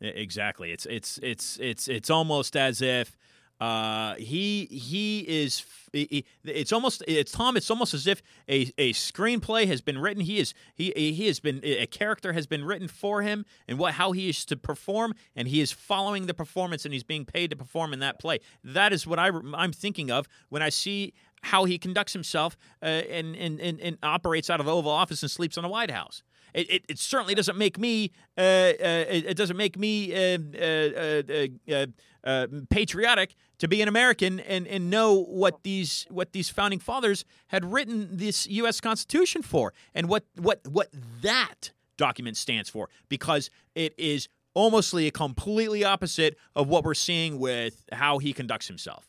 Exactly. It's it's it's it's it's almost as if uh, he he is. He, it's almost it's Tom. It's almost as if a, a screenplay has been written. He is he he has been a character has been written for him and what how he is to perform, and he is following the performance, and he's being paid to perform in that play. That is what I I'm thinking of when I see how he conducts himself uh, and, and, and and operates out of the Oval Office and sleeps on the White House. It, it, it, certainly doesn't make me uh, uh, it, it, doesn't make me uh, uh, uh, patriotic to be an American and, and know what these what these founding fathers had written this U.S. Constitution for and what what what that document stands for because it is almostly a completely opposite of what we're seeing with how he conducts himself.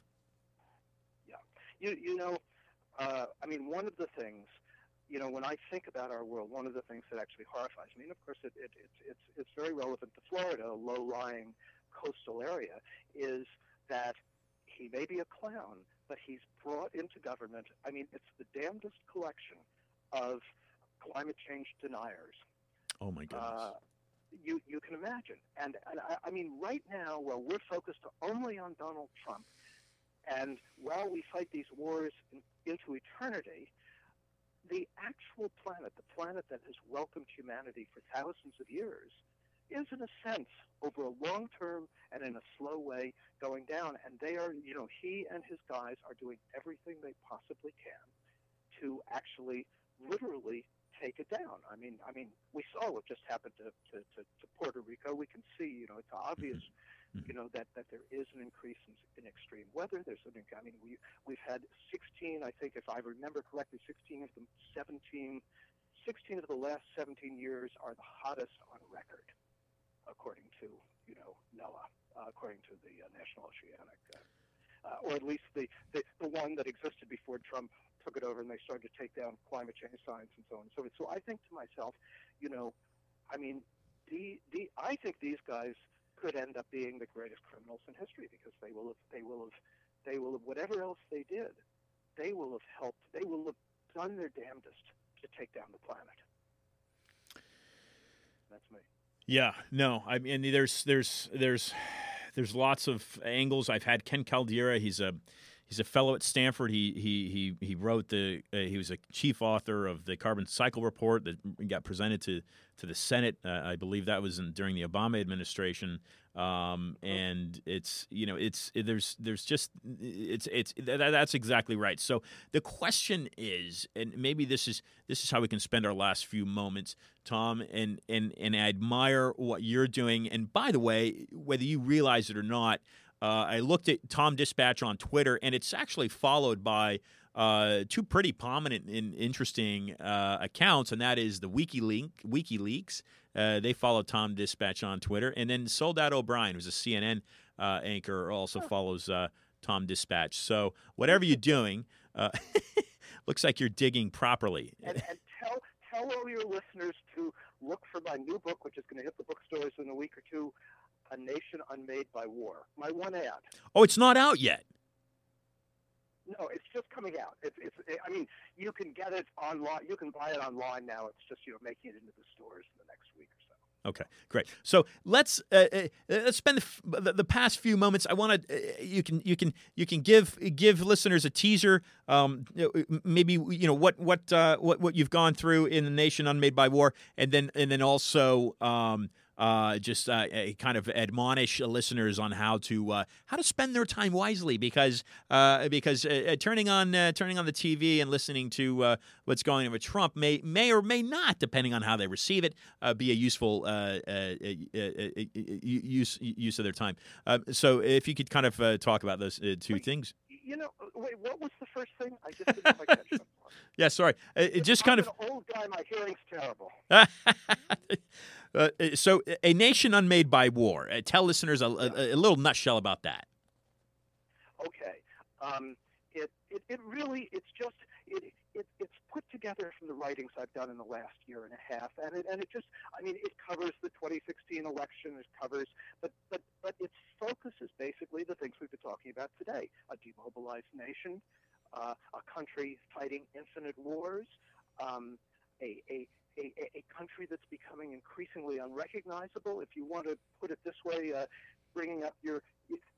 Yeah, you you know, uh, I mean, one of the things you know, when I think about our world, one of the things that actually horrifies me, and of course it, it, it, it's, it's very relevant to Florida, a low-lying coastal area, is that he may be a clown, but he's brought into government. I mean, it's the damnedest collection of climate change deniers. Oh my goodness. Uh, you you can imagine, and, and I, I mean, right now, while we're focused only on Donald Trump, and while we fight these wars in, into eternity, the actual planet, the planet that has welcomed humanity for thousands of years, is in a sense over a long term and in a slow way going down. And they are, you know, he and his guys are doing everything they possibly can to actually literally take it down. I mean, I mean, we saw what just happened to, to, to, to Puerto Rico. We can see, you know, it's obvious, mm-hmm. You know, that, that there is an increase in, in extreme weather. There's an, I mean, we we've had 16, I think, if I remember correctly, 16 of the 17, 16 of the last 17 years are the hottest on record according to you know NOAA, uh, according to the uh, National Oceanic, uh, uh, or at least the, the the one that existed before Trump took it over and they started to take down climate change science and so on and so forth. So I think to myself, you know, I mean, the the I think these guys could end up being the greatest criminals in history because they will have they will have they will have whatever else they did, they will have helped. They will have done their damnedest to take down the planet. That's me. Yeah, no, I mean there's there's there's there's lots of angles. I've had Ken Caldeira. He's a he's a fellow at Stanford. He he he he wrote the uh, he was a chief author of the Carbon Cycle Report that got presented to to the Senate. Uh, I believe that was in, during the Obama administration. Um, and it's you know it's it, there's there's just it's it's that, that's exactly right. So the question is, and maybe this is this is how we can spend our last few moments, Tom, and and and I admire what you're doing. And by the way, whether you realize it or not, uh, I looked at Tom Dispatch on Twitter, and it's actually followed by uh, two pretty prominent and interesting uh, accounts, and that is the WikiLeaks. WikiLeaks. Uh, they follow Tom Dispatch on Twitter, and then Soledad O'Brien, who's a CNN uh, anchor, also follows uh, Tom Dispatch. So whatever you're doing, uh, looks like you're digging properly. And, and tell tell all your listeners to look for my new book, which is going to hit the bookstores in a week or two. A Nation Unmade by War. My one ad. Oh, it's not out yet. No, it's just coming out. It's, it's. I mean, you can get it online. You can buy it online now. It's just you know making it into the stores in the next week or so. Okay, great. So let's uh, uh, let's spend the, the, the, past few moments. I want to uh, you can you can you can give give listeners a teaser. Um, maybe you know what what uh, what what you've gone through in the nation unmade by war, and then and then also. Um, uh, just uh, kind of admonish listeners on how to uh, how to spend their time wisely because uh, because uh, turning on uh, turning on the TV and listening to what's going on with Trump may may or may not, depending on how they receive it, be a useful use use of their time. so if you could kind of talk about those two wait, things. You know, wait, what was the first thing? I just didn't quite catch that. Yeah, sorry. It, just I'm kind of old guy. My hearing's terrible. Uh, uh, so, a nation unmade by war. Uh, tell listeners a, a, a, little nutshell about that. Okay, um, it, it it really it's just it, it it's put together from the writings I've done in the last year and a half, and it and it just I mean it covers the 2016 election. It covers, but but but its focus is basically the things we've been talking about today: a demobilized nation, uh, a country fighting infinite wars. Um, a, a, a, a country that's becoming increasingly unrecognizable. If you want to put it this way, uh, bringing up your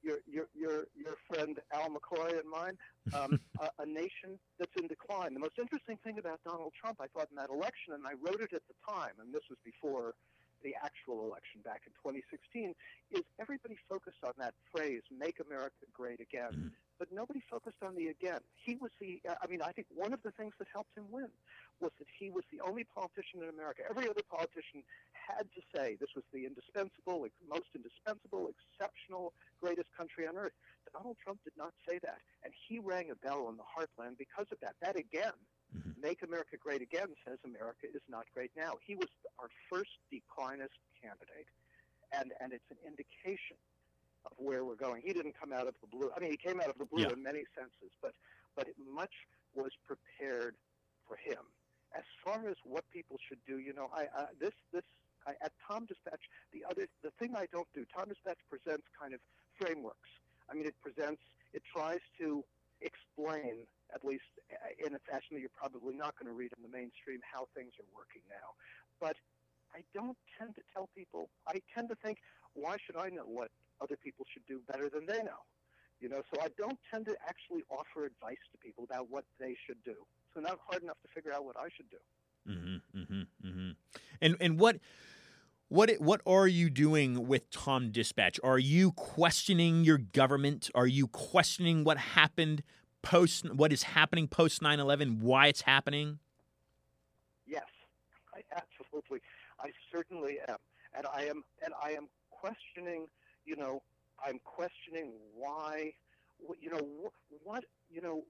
your your your your friend Al McCoy and mine, um, a, a, nation that's in decline. The most interesting thing about Donald Trump, I thought, in that election, and I wrote it at the time, and this was before the actual election back in 2016, is everybody focused on that phrase, "Make America Great Again." But nobody focused on the again. He was the, I mean, I think one of the things that helped him win was that he was the only politician in America. Every other politician had to say this was the indispensable, most indispensable, exceptional, greatest country on earth. Donald Trump did not say that, and he rang a bell in the heartland because of that. That again, mm-hmm. make America great again, says America is not great now. He was our first declinist candidate, and and it's an indication of where we're going. He didn't come out of the blue. I mean, he came out of the blue yeah. in many senses, but but much was prepared for him. As far as what people should do, you know, I this this I, at Tom Dispatch, the other the thing I don't do. Tom Dispatch presents kind of frameworks. I mean, it presents it tries to explain at least uh, in a fashion that you're probably not going to read in the mainstream how things are working now. But I don't tend to tell people. I tend to think, why should I know what other people should do better than they know. You know, so I don't tend to actually offer advice to people about what they should do. So not hard enough to figure out what I should do. Mm-hmm, mm-hmm, mm-hmm. And and what what what are you doing with Tom Dispatch? Are you questioning your government? Are you questioning what happened post what is happening post 9/11, why it's happening? Yes. I absolutely I certainly am. And I am and I am questioning you know, I'm questioning why, you know, what, you know,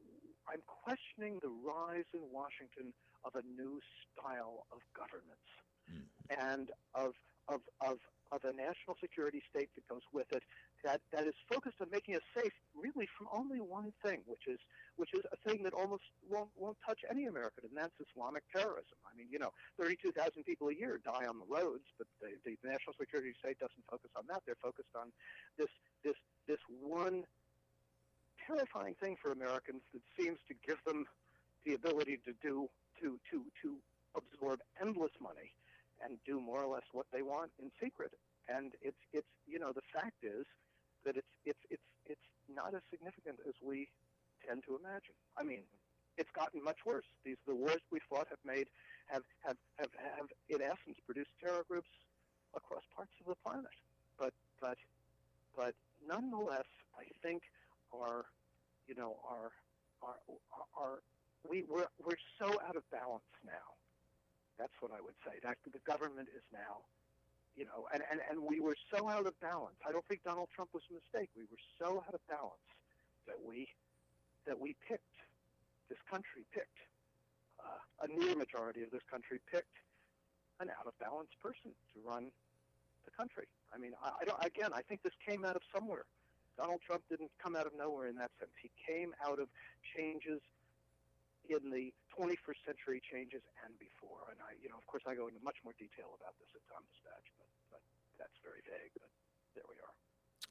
I'm questioning the rise in Washington of a new style of governance mm-hmm. and of, of, of, of a national security state that goes with it that, that is focused on making us safe really from only one thing, which is which is a thing that almost won't won't touch any American, and that's Islamic terrorism. I mean, you know, 32,000 people a year die on the roads, but the, the national security state doesn't focus on that. They're focused on this this this one terrifying thing for Americans that seems to give them the ability to do to to to absorb endless money and do more or less what they want in secret. And it's it's you know the fact is that it's it's it's it's not as significant as we tend to imagine. I mean, it's gotten much worse. These the wars we fought have made have have have, have in essence produced terror groups across parts of the planet. But but but nonetheless, I think our you know our our our we we're we're so out of balance now. That's what I would say. That the government is now you know, and, and, and we were so out of balance. I don't think Donald Trump was a mistake. We were so out of balance that we that we picked this country picked uh, a near majority of this country picked an out of balance person to run the country. I mean, I, I don't. Again, I think this came out of somewhere. Donald Trump didn't come out of nowhere in that sense. He came out of changes in the 21st century changes and before. And I, you know, of course, I go into much more detail about this at Tom Dispatch, but, but that's very vague. But there we are.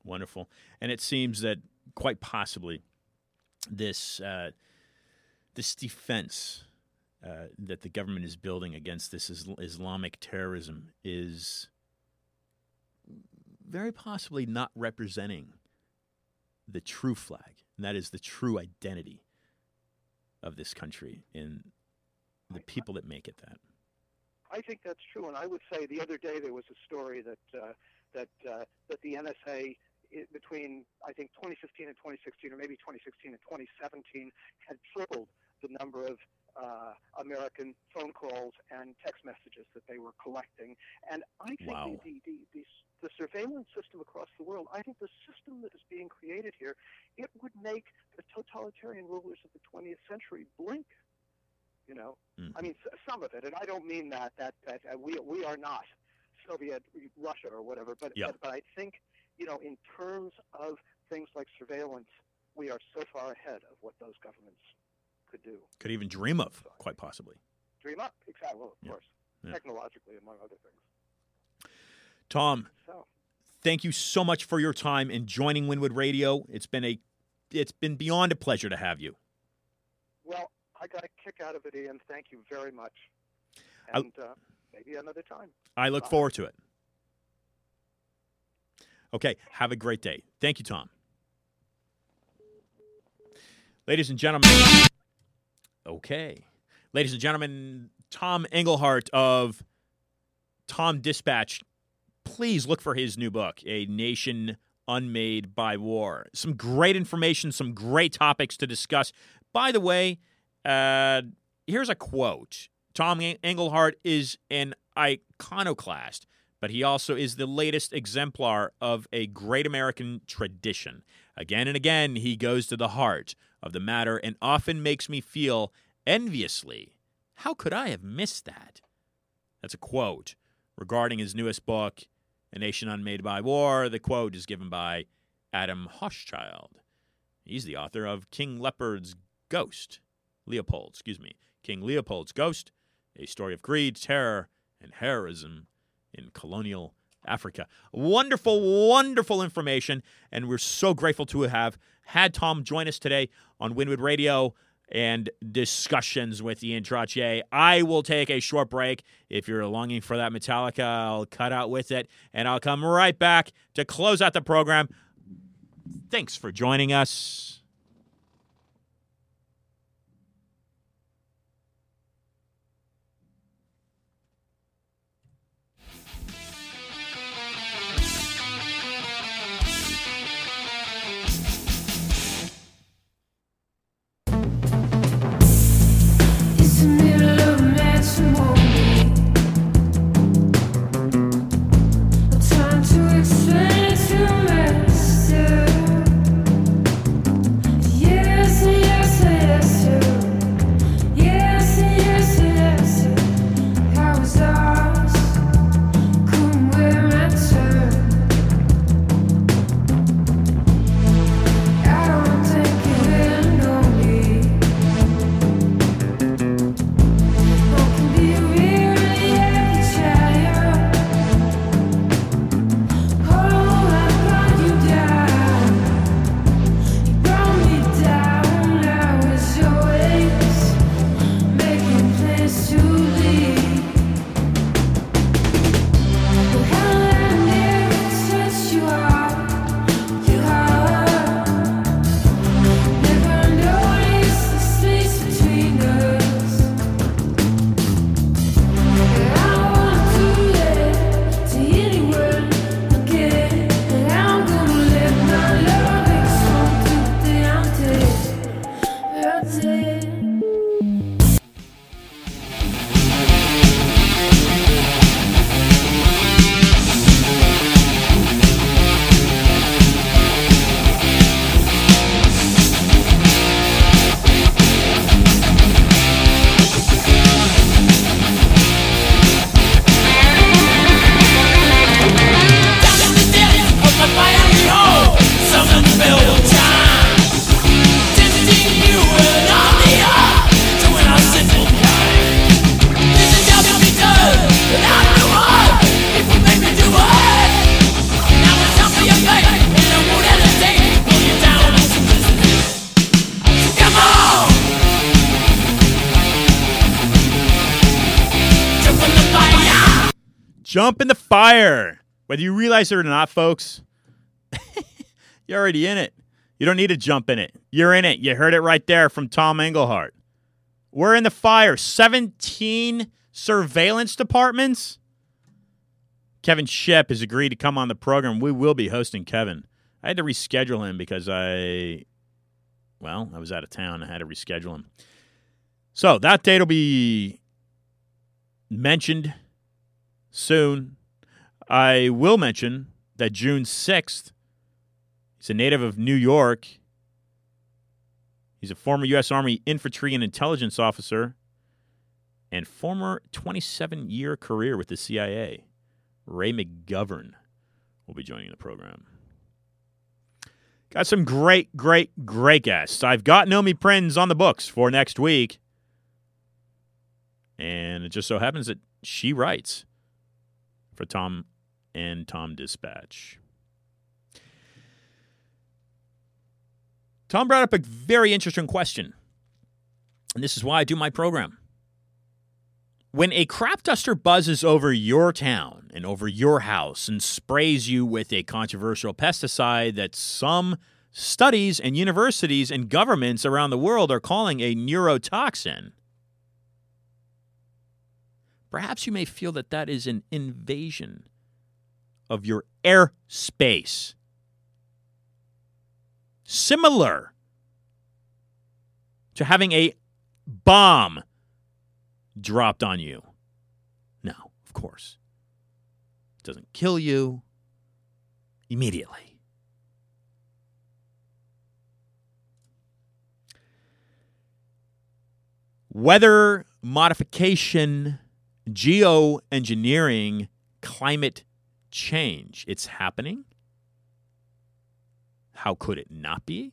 Wonderful. And it seems that quite possibly this uh, this defense uh, that the government is building against this Islamic terrorism is very possibly not representing the true flag, and that is the true identity of this country and the people that make it that. I think that's true, and I would say the other day there was a story that uh, that uh, that the NSA it, between I think 2015 and 2016, or maybe 2016 and 2017, had tripled the number of uh, American phone calls and text messages that they were collecting. And I think wow. the, the, the, the, surveillance system across the world, I think the system that is being created here, it would make the totalitarian rulers of the 20th century blink. You know, mm. I mean, some of it, and I don't mean that that that uh, we we are not Soviet Russia or whatever, but, yeah. but but I think you know, in terms of things like surveillance, we are so far ahead of what those governments could do. Could even dream of, quite possibly. Dream up, exactly. Well, of yeah. course, yeah. technologically, among other things. Tom, so. thank you so much for your time and joining Wynwood Radio. It's been a, it's been beyond a pleasure to have you. Well, I got a kick out of it, Ian. Thank you very much. And uh, maybe another time. I look Bye. forward to it. Okay, have a great day. Thank you, Tom. Ladies and gentlemen, okay. Ladies and gentlemen, Tom Engelhardt of Tom Dispatch. Please look for his new book, A Nation Unmade by War. Some great information, some great topics to discuss. By the way, uh, here's a quote Tom Engelhardt is an iconoclast but he also is the latest exemplar of a great American tradition. Again and again, he goes to the heart of the matter and often makes me feel enviously. How could I have missed that? That's a quote regarding his newest book, A Nation Unmade by War. The quote is given by Adam Hochschild. He's the author of King Leopold's Ghost. Leopold, excuse me. King Leopold's Ghost, a story of greed, terror, and heroism in colonial Africa. Wonderful, wonderful information, and we're so grateful to have had Tom join us today on Wynwood Radio and discussions with Ian Trottier. I will take a short break. If you're longing for that Metallica, I'll cut out with it, and I'll come right back to close out the program. Thanks for joining us. Fire. Whether you realize it or not, folks, you're already in it. You don't need to jump in it. You're in it. You heard it right there from Tom Engelhardt. We're in the fire. 17 surveillance departments. Kevin Shipp has agreed to come on the program. We will be hosting Kevin. I had to reschedule him because I, well, I was out of town. I had to reschedule him. So that date will be mentioned soon. I will mention that June 6th, he's a native of New York. He's a former U.S. Army infantry and intelligence officer and former 27 year career with the CIA. Ray McGovern will be joining the program. Got some great, great, great guests. I've got Nomi Prins on the books for next week. And it just so happens that she writes for Tom and Tom Dispatch. Tom brought up a very interesting question. And this is why I do my program. When a crop duster buzzes over your town and over your house and sprays you with a controversial pesticide that some studies and universities and governments around the world are calling a neurotoxin, perhaps you may feel that that is an invasion of your airspace. Similar to having a bomb dropped on you. No, of course. It doesn't kill you immediately. Weather modification, geoengineering, climate change. It's happening. How could it not be?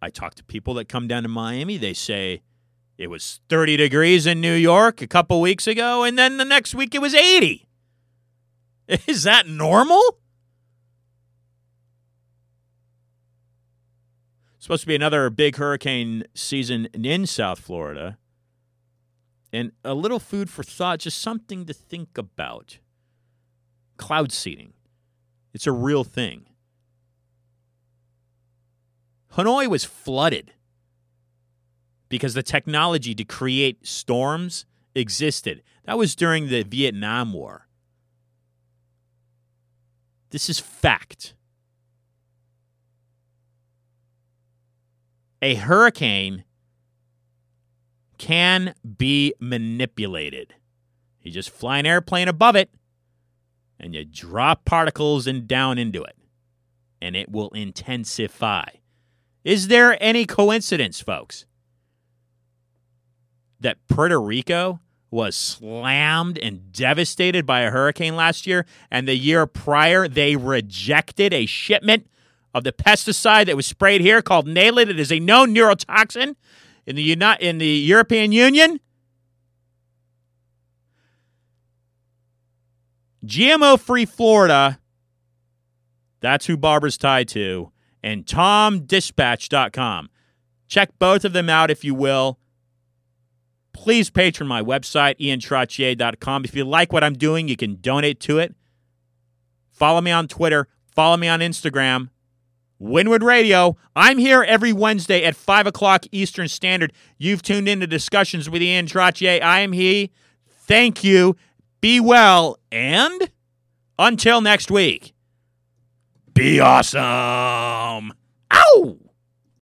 I talk to people that come down to Miami. They say, it was 30 degrees in New York a couple weeks ago, and then the next week it was 80. Is that normal? supposed to be another big hurricane season in South Florida. And a little food for thought, just something to think about. Cloud seeding. It's a real thing. Hanoi was flooded because the technology to create storms existed. That was during the Vietnam War. This is fact. A hurricane can be manipulated. You just fly an airplane above it and you drop particles and down into it, and it will intensify. Is there any coincidence, folks? that Puerto Rico was slammed and devastated by a hurricane last year, and the year prior, they rejected a shipment of the pesticide that was sprayed here called Naled. It is a known neurotoxin in the, Uni- in the European Union. GMO free Florida, that's who Barbara's tied to, and TomDispatch.com. Check both of them out if you will please patron my website, iantrottier.com. If you like what I'm doing, you can donate to it. Follow me on Twitter. Follow me on Instagram. Wynwood Radio. I'm here every Wednesday at 5 o'clock Eastern Standard. You've tuned in to Discussions with Ian Trottier. I am he. Thank you. Be well. And until next week, be awesome. Ow!